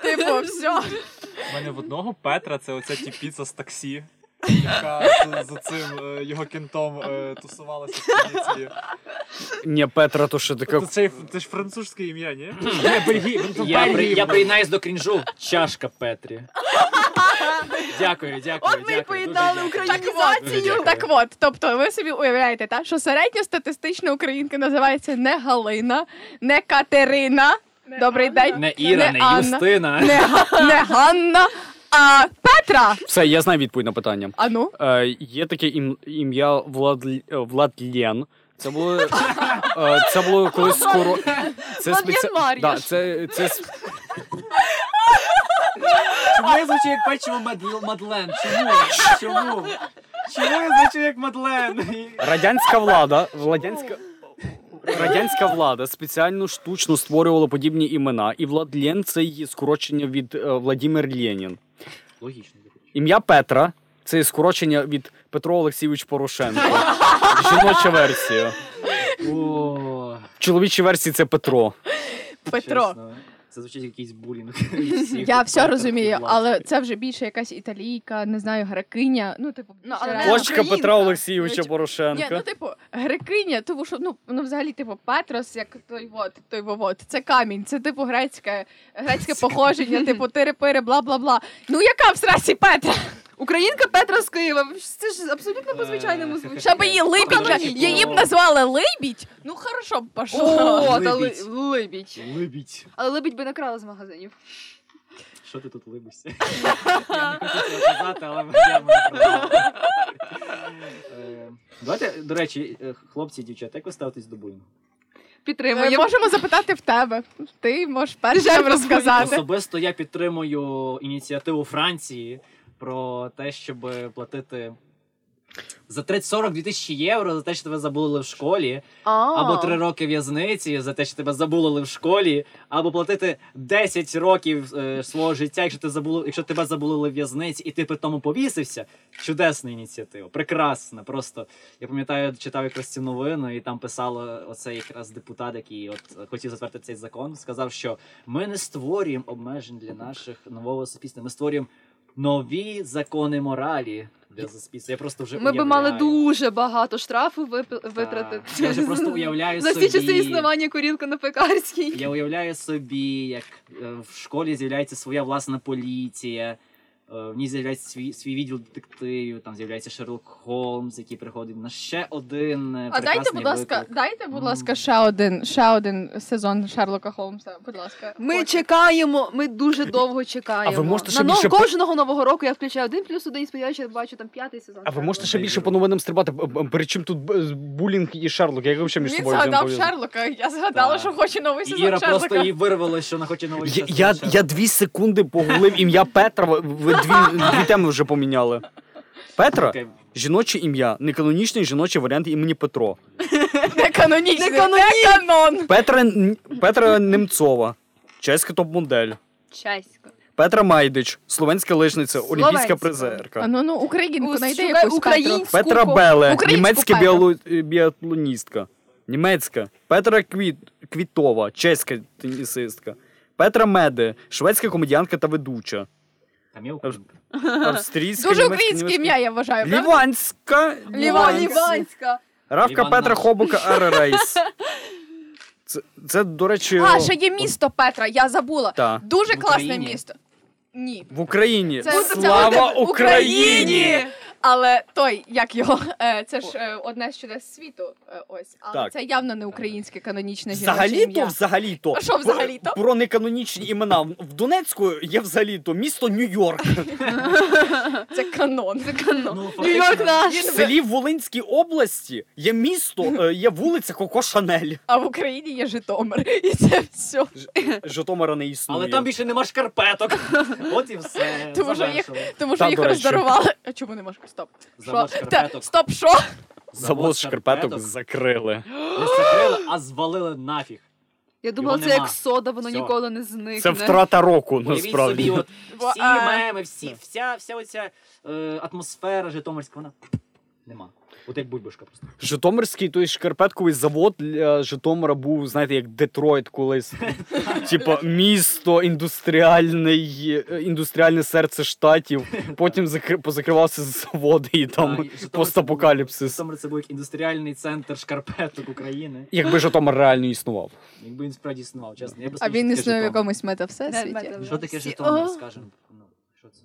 Типу, все.
У мене в одного Петра це оця тіпіца з таксі, яка за цим е, його кінтом е, тусувалася в поліції.
Ні, Петра, то що таке.
Тобто це, ж французьке ім'я, ні?
Я, приєднаюсь до крінжу. Чашка Петрі. Дякую, дякую.
От ми поєднали українізацію.
Так от, тобто, ви собі уявляєте, та, що середньостатистична українка називається не Галина, не Катерина. Добрий день.
Не Іра, не,
Анна,
Юстина.
не, не Ганна, а Петра.
Все, я знаю відповідь на питання.
А ну?
Е, є таке ім, ім'я Влад, е, Владлен. Це було, е, це було колись скоро. Це
Владлен Мар'яш.
Да, це, це
Чому я звучу як печиво Мад- Мадлен? Чому? Чому? Чому я звучу як Мадлен?
радянська влада. Радянська, радянська влада спеціально штучно створювала подібні імена, і Владлен це є скорочення від е, Владимир Ленін.
Логічно.
Ім'я Петра це скорочення від Петро Олексійович Порошенко. Жіноча версія.
О,
В чоловічій версії це Петро.
Петро.
чесно. Це звучить якийсь булінг. всіх.
Я все розумію, але це вже більше якась італійка, не знаю, грекиня. Ну, типу,
Ну, але
Дочка. Петра Олексійовича
Ну, Ні, ну типу, грекиня, тому що ну, ну взагалі, типу, Петрос, як той вот, той вот, це камінь, це типу грецьке, грецьке походження, типу тири-пири, бла бла бла. Ну яка в срасі Петра?
Українка Петра з Києва. Це ж абсолютно
Е,
по-звичайному звучить.
Щоб її либідь, її б назвали либідь. Ну хорошо б пошло.
О, та ли-
Либідь.
либідь. Але либідь би не крала з магазинів.
Що ти тут либишся? Я не хочу цього казати, але я. Е, Давайте, до речі, е, хлопці і дівчата, як ви ставитесь до булінгу?
Ми
Підтримуємо.
можемо запитати в тебе. Ти можеш першим розказати.
Особисто я підтримую ініціативу Франції про те, щоб платити за 30-42 тисячі євро за те, що тебе забули в школі,
А.
або 3 роки в'язниці за те, що тебе забули в школі, або платити 10 років е, свого життя, якщо ти забули, якщо тебе забули в в'язниці, і ти при тому повісився. Чудесна ініціатива, прекрасна. Просто я пам'ятаю, читав якраз цю новину, і там писало оцей якраз депутат, який от хотів затвердити цей закон, сказав, що ми не створюємо обмежень для наших нового суспільства, ми створюємо нові закони моралі для суспільства. Я просто вже
Ми би мали дуже багато штрафу витратити.
Я вже просто уявляю
За
собі.
всі часи існування курілка на пекарській.
Я уявляю собі, як е, в школі з'являється своя власна поліція. Е, В ній з'являється свій, свій відділ детективів, там з'являється Шерлок Холмс, який приходить на ще один. е,
А дайте, будь ласка,
виклик.
дайте, будь ласка, ще один, ще один сезон Шерлока Холмса. Будь ласка.
Ми
Хочу.
чекаємо, ми дуже довго чекаємо.
А ви можете ще
На
більше
кожного нового року я включаю один плюс один і сподіваюся, я бачу там п'ятий сезон.
А ви можете ще більше по новинам стрибати? При чим тут булінг і Шерлок? Як ви взагалі між
Він
собою
згадав? Шерлока. Я згадала,
Так.
що хочу новий сезон
Іра
Шерлока.
просто їй вирвало, що вона хоче новий
Я,
сезон
я,
Шерлока.
я дві секунди погуглив ім'я Петра, ви дві, дві теми вже поміняли. Петра жіноче ім'я, неканонічний жіночий варіант імені Петро.
Не канонічний,
Не
канон.
Петра, Петра Немцова, чеська топ-модель.
Чесько.
Петра Майдич, словенська лижниця, олімпійська призерка.
А ну ну українку знайди якусь
українську.
Петра Беле, німецька е, біатлоністка. Німецька. Петра Квіт... Квітова, чеська тенісистка. Петра Меде, шведська комедіанка та ведуча.
Там є українка.
Австрійська,
Дуже українське ім'я, я вважаю. правда?
Ліванська.
Ліванська.
Ліванська.
Равка
Ліван
Петра Хобука Аререйс. Це, це, до речі,
А, ще є місто Петра, я забула.
та,
Дуже
В
класне
Україні?
місто. Ні.
в Україні.
Це-
Слава
це-
Україні!
Але той, як його, е, це ж е, одне з чудес світу. е, Ось, але
Так.
це явно не українське канонічне
Взагалі-то, взагалі-то.
Що взагалі-то?
Про, про неканонічні імена. В Донецьку є взагалі-то місто Нью-Йорк.
Це канон.
Це канон.
Ну,
Нью-Йорк наш.
В селі в Волинській області є місто, є вулиця Коко Шанель.
А в Україні є Житомир. І це все.
Ж- Житомира не існує.
Але там більше нема шкарпеток. От і все.
Тому що їх- Тому що їх роздарували. А чому не можеш? Стоп.
Завод шкарпеток.
Та, стоп, що?
Завод шкарпеток закрили.
Не закрили, а звалили нафіг.
Я думала,
Його
це
нема.
як сода, воно
Всьо.
ніколи не зникне.
Це втрата року,
Уявіть
насправді.
собі, от
Бо,
всі
а-
меми, всі, вся, вся оця е, атмосфера Житомирська, вона нема. От як бульбашка просто.
Житомирський той шкарпетковий завод для Житомира був, знаєте, як Детройт колись. Типа місто, індустріальний, індустріальне серце штатів. Потім закри- позакривався заводи і там постапокаліпсис.
Житомир це був як індустріальний центр шкарпеток України.
Якби Житомир реально існував.
Якби він справді існував, чесно. Я
А він існує в якомусь метавсесвіті.
Мета-
Що таке Житомир,
О.
скажемо? Ну, що це?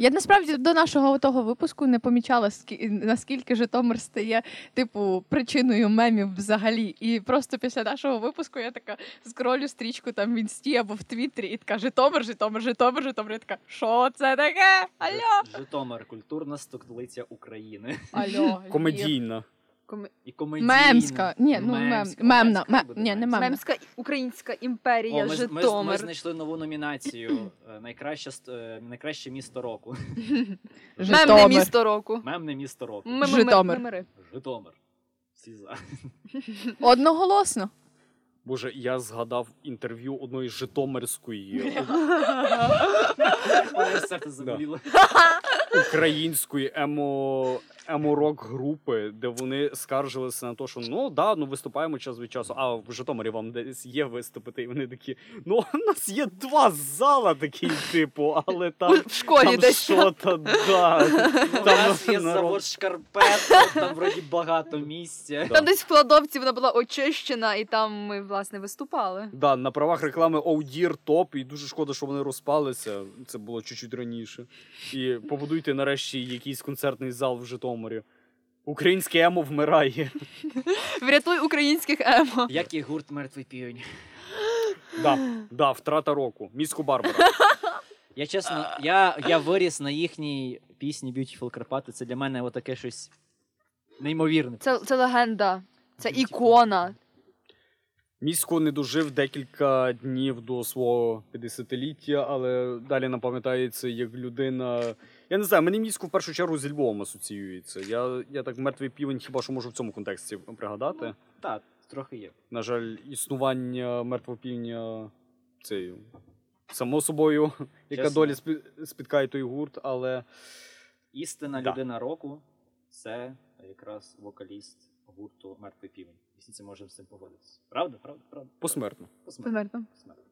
Я насправді до нашого того випуску не помічала, наскільки Житомир стає, типу, причиною мемів взагалі. І просто після нашого випуску я така скролю стрічку там в інсті або в Твіттері і така Житомир, Житомир, Житомир, Житомир. Я така, що це таке? Алло?
Житомир, культурна столиця України.
Алло.
Комедійна.
Коми-
І комедійна.
Мемська. Ні, ну мем.
Мемська.
Мемна.
Мемська
Мем...
буде
Ні, не мемна.
Мемська українська
О,
імперія,
ми, з- ми, з- ми знайшли нову номінацію е, найкраще, е, найкраще місто року.
Мемне місто року.
Мемне місто року.
Житомир.
мемери.
Житомир. Всі за.
Одноголосно.
Боже, я згадав інтерв'ю одної житомирської
серце заболіло.
української емо. Емо-рок групи, де вони скаржилися на те, що ну да, ну виступаємо час від часу. А в Житомирі вам десь є виступити, і вони такі. Ну, у нас є два зала такі, типу, але там,
В школі
там
десь.
що то да.
У
Там
нас є
народ-
завод шкарпеток, там вроді багато місця.
Да.
Там десь в кладовці вона була очищена, і там ми, власне, виступали.
Да, на правах реклами Оудір топ, і дуже шкода, що вони розпалися. Це було чуть-чуть раніше. І побудуйте нарешті якийсь концертний зал в Житомирі. Українське емо вмирає.
Врятуй українських емо.
Як і гурт мертвий півень.
Да, да, втрата року. Міську Барбара.
Я чесно, я, я виріс на їхній пісні Beautiful Карпати. Це для мене отаке щось неймовірне.
Це, це легенда. Це
Beautiful.
ікона.
Місько не дожив декілька днів до свого 50-ліття, але далі нам пам'ятається як людина. Я не знаю, мені місько в першу чергу зі Львовом асоціюється. Я, я так мертвий півень хіба що можу в цьому контексті пригадати.
Так, трохи є.
На жаль, існування мертвого півня це само собою, яка
Чесно.
доля спіткає той гурт, але
Істинна
Да.
людина року це якраз вокаліст гурту Мертвий півень. Всі це можемо з цим погодитися. Правда, правда, правда.
посмертно.
Посмертно.
Померно.
Посмертно.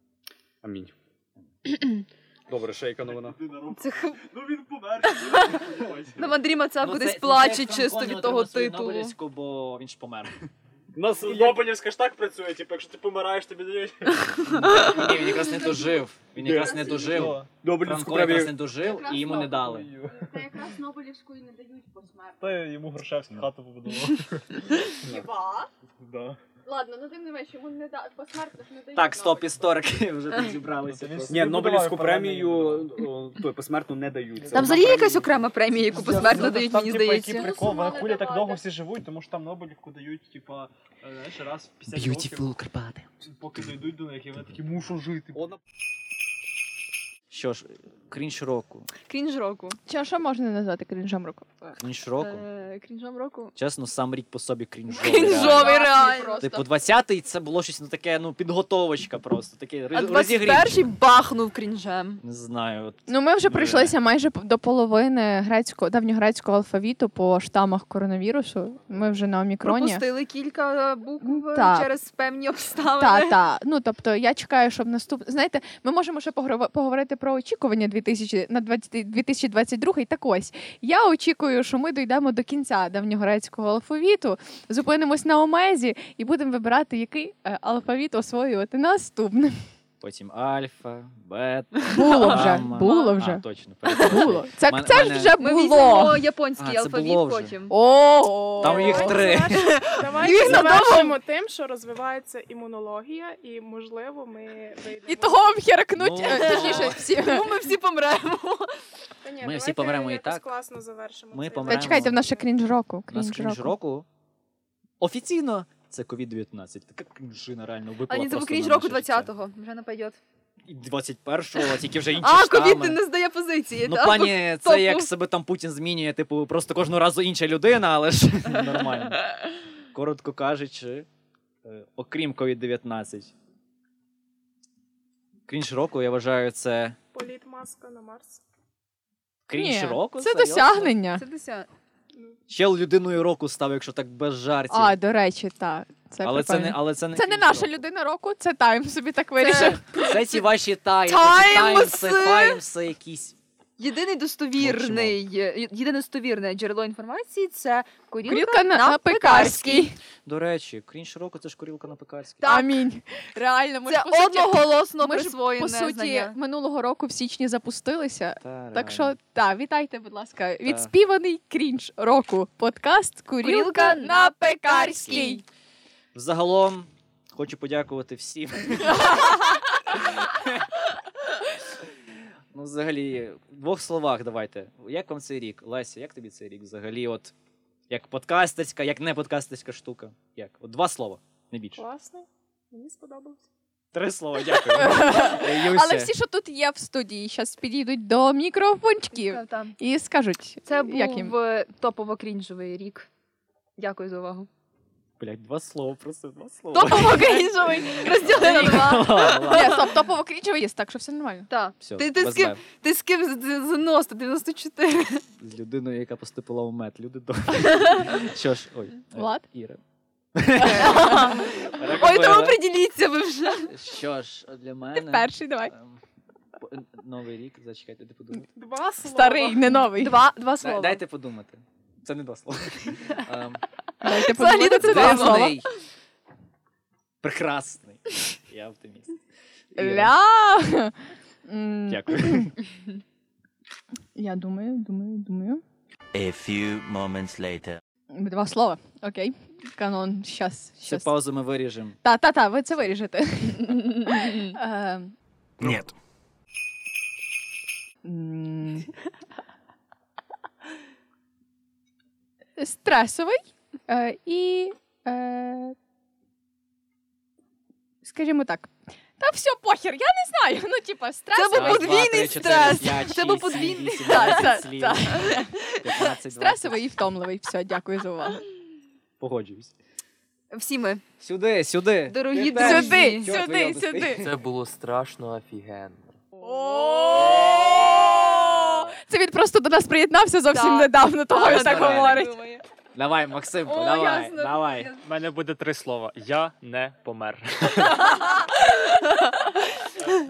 Амінь. Добре, ще яка новина.
Це
Ну він помер.
на Андрій Мацап
Ну,
кудись плаче чисто від того титулу.
Бо він ж помер.
У нас
Нобелівська ж так працює, типу, якщо ти помираєш, тобі дають.
Ні, він якраз не дожив. Він якраз не дожив. Франко якраз не дожив і йому не дали.
Та якраз Нобелівської не дають посмертно.
Та йому Грушевський хату побудував.
Хіба? Ладно, ну тим не менш, йому не да... посмертно не дають.
Так, стоп, історики вже тут зібралися.
Ні,
Нобелівську премію о, той посмертно не дають.
Там взагалі якась окрема премія, яку посмертно дають,
Там,
мені
здається. який
здається.
прикол,
вона
вони хулі так довго всі живуть, тому що там Нобелівку дають, типа, е, знаєш, раз в 50 років,
Карпати.
поки дійдуть до них, і вони такі мушу жити.
Що ж, крінж року.
Крінж року.
Чи що можна назвати крінжом року?
Крінж року.
Е, Крінжом року.
Чесно, сам рік по собі крінжовий.
Крінжовий реально.
Типу, 20-й це було щось ну таке, ну, підготовочка просто. Таке
А 21-й бахнув крінжем.
Не знаю. От.
Ну, ми вже прийшлися майже до половини грецького давньогрецького алфавіту по штамах коронавірусу. Ми вже на омікроні.
Пропустили кілька букв
Так.
через певні обставини.
Та, та. Ну тобто я чекаю, щоб наступ... Знаєте, ми можемо ще поговорити про очікування 2000... на 20... 2022. Так ось я очікую, що ми дійдемо до кінця давньогрецького алфавіту, зупинимось на омезі і будемо вибирати, який е, алфавіт освоювати наступним.
Потім альфа, бета.
Було вже,
гамма.
було
А,
вже.
точно.
Було. Це,
Мен-
це ж
мене-
вже
Ми
було.
візьмемо японський
А, це
алфавіт
було вже.
потім.
О,
Там їх три.
Їх
Давайте
надовго.
завершимо тим, що розвивається імунологія, і можливо ми вийдемо.
І того обхеркнуть,
Ну,
е, точніше, всі.
Тому ми всі помремо.
Та ні,
Ми
давайте
всі помремо і
якось
так.
класно завершимо.
Ми
цей
помремо.
Та чекайте, в нас ще крінж року.
У нас
Крінж
крінж
року.
року. Офіційно це COVID-19. Така крінжина реально випала
А ні, це був крінж року 20-го. Вже не пойдет.
21-го, тільки вже інші
А,
штами.
ковід не здає позиції.
Ну,
та?
пані,
Топу.
це як себе там Путін змінює, типу, просто кожного разу інша людина, але ж нормально. Коротко кажучи, е, окрім COVID-19. Крінж року, я вважаю, це
Політ маска на Марс.
крінж року.
Це
серйозно?
досягнення.
Це десят.
Чел людиною року став, якщо так без жартів.
А, до речі, так. Це
але, це не, але це не
Це не наша
року.
людина року, це тайм собі так вирішив.
Це ці ваші тайм,
Таймси!
таймси, якісь.
Єдиний достовірний, єдине достовірне джерело інформації це
Курілка
курілка
на,
на, пекарській.
пекарській.
До речі, крінж року це ж курілка на пекарській.
Так.
Амінь. Реально, ми
Це
ж, по суті,
одноголосно
ми ж, по суті
знання.
минулого року в січні запустилися.
Та,
Так що, так, вітайте, будь ласка, відспіваний крінж року. Подкаст Курілка
Курілка
на
на
пекарській.
Пекарській.
Загалом хочу подякувати всім. ну, взагалі, в двох словах давайте. Як вам цей рік? Леся, як тобі цей рік взагалі? От як подкастерська, як не подкастерська штука? Як? От два слова, не більше.
Класно. Мені сподобалось.
Три слова, дякую.
Але всі, що тут є в студії, зараз підійдуть до мікрофончиків і скажуть,
Це
як
був е, топово-крінжовий рік. Дякую за увагу.
Блядь, два слова, просто два слова.
Топово-крінжовий! Розділи на два.
Ні, стоп, топово крінжовий є, так що все нормально.
Так.
Все,
Ти- ти з ким? Ти з ким з 90, 94?
З людиною, яка поступила у мед. Люди добрі. Що ж, ой. е,
Влад?
Іра.
Ой, тому приділіться ви вже.
Що ж, для мене.
Ти перший, давай.
ем, Новий рік, зачекайте, де подумати.
Два слова.
Старий, не новий.
Два, два слова.
Дайте подумати. Це не два слова.
Дайте
Взагалі,
подумати,
це два слова.
Прекрасний. Я оптиміст.
Ля.
Дякую.
Я думаю, думаю, думаю.
A few moments later.
Два слова. Окей. Канон. Щас.
Цю паузу ми виріжемо.
Та, та, та, ви це виріжете. Е,
Нет.
м, Стресовий е, і е, скажімо так. Та все, похер, я не знаю. Ну, типа, стрес.
Це був подвійний стрес. Це був подвійний.
15,
Стресовий і втомливий. Все, дякую за увагу.
Погоджуюсь.
Всі ми.
Сюди, сюди.
Дорогі друзі.
Сюди, сюди, сюди.
Це було страшно офігенно.
Це він просто до нас приєднався зовсім недавно, того він так. говорить.
Давай, Максимко,
О,
давай,
ясно.
давай.
У мене буде три слова. Я не помер.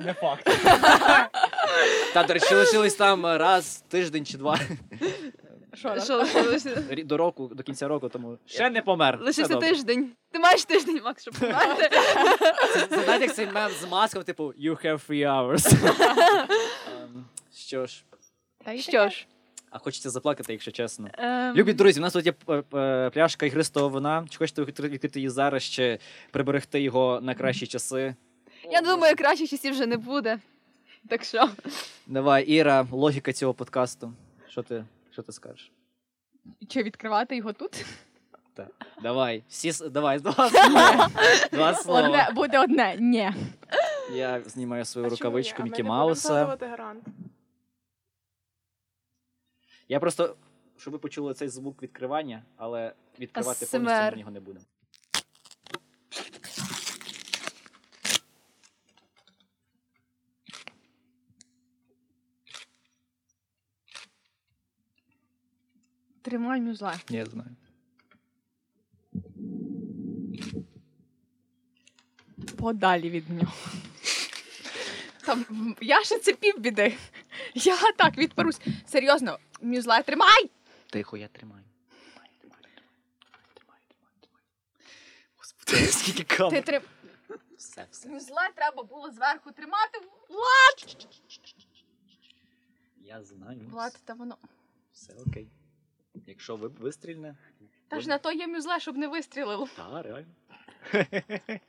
Не факт.
Та, до речі, лишились там раз, тиждень чи два
Що,
Що лишилося?
Рі- до року, до кінця року, тому ще не помер. Все
Лишився
добре.
тиждень. Ти маєш тиждень, Макс, щоб померти.
Це, це знаєте, як цей мем з маском, типу, you have three hours. Ем, Що ж,
Що ж.
А хочеться заплакати, якщо чесно.
ем,
Любі друзі, у нас тут є е, е, пляшка ігристого вина. Чи хочете відкрити її зараз, чи приберегти його на кращі часи?
Я думаю, кращих часів вже не буде. Так що.
Давай, Іра, логіка цього подкасту. Що ти, що ти скажеш?
Чи відкривати його тут? Так.
Давай, всі давай, два слова. Два слова.
Одне, буде одне. Ні.
Я знімаю свою
А
рукавичку Мікі Мауса. Я просто, щоб ви почули цей звук відкривання, але відкривати
ASMR.
повністю ми його не будемо.
Тримай мюзла.
Я знаю.
Подалі від нього. Там, я ще це півбіди. Я так відперусь. Серйозно, мюзла тримай!
Тихо, я тримаю. Тримаю. Господи, скільки
Ти
камер.
трим...
Все, все.
Мюзла треба було зверху тримати.
Я знаю.
Влад, та воно.
Все окей. Якщо ви вистрільне.
Та ж на то є мюзла, щоб не вистрілило.
Та, реально.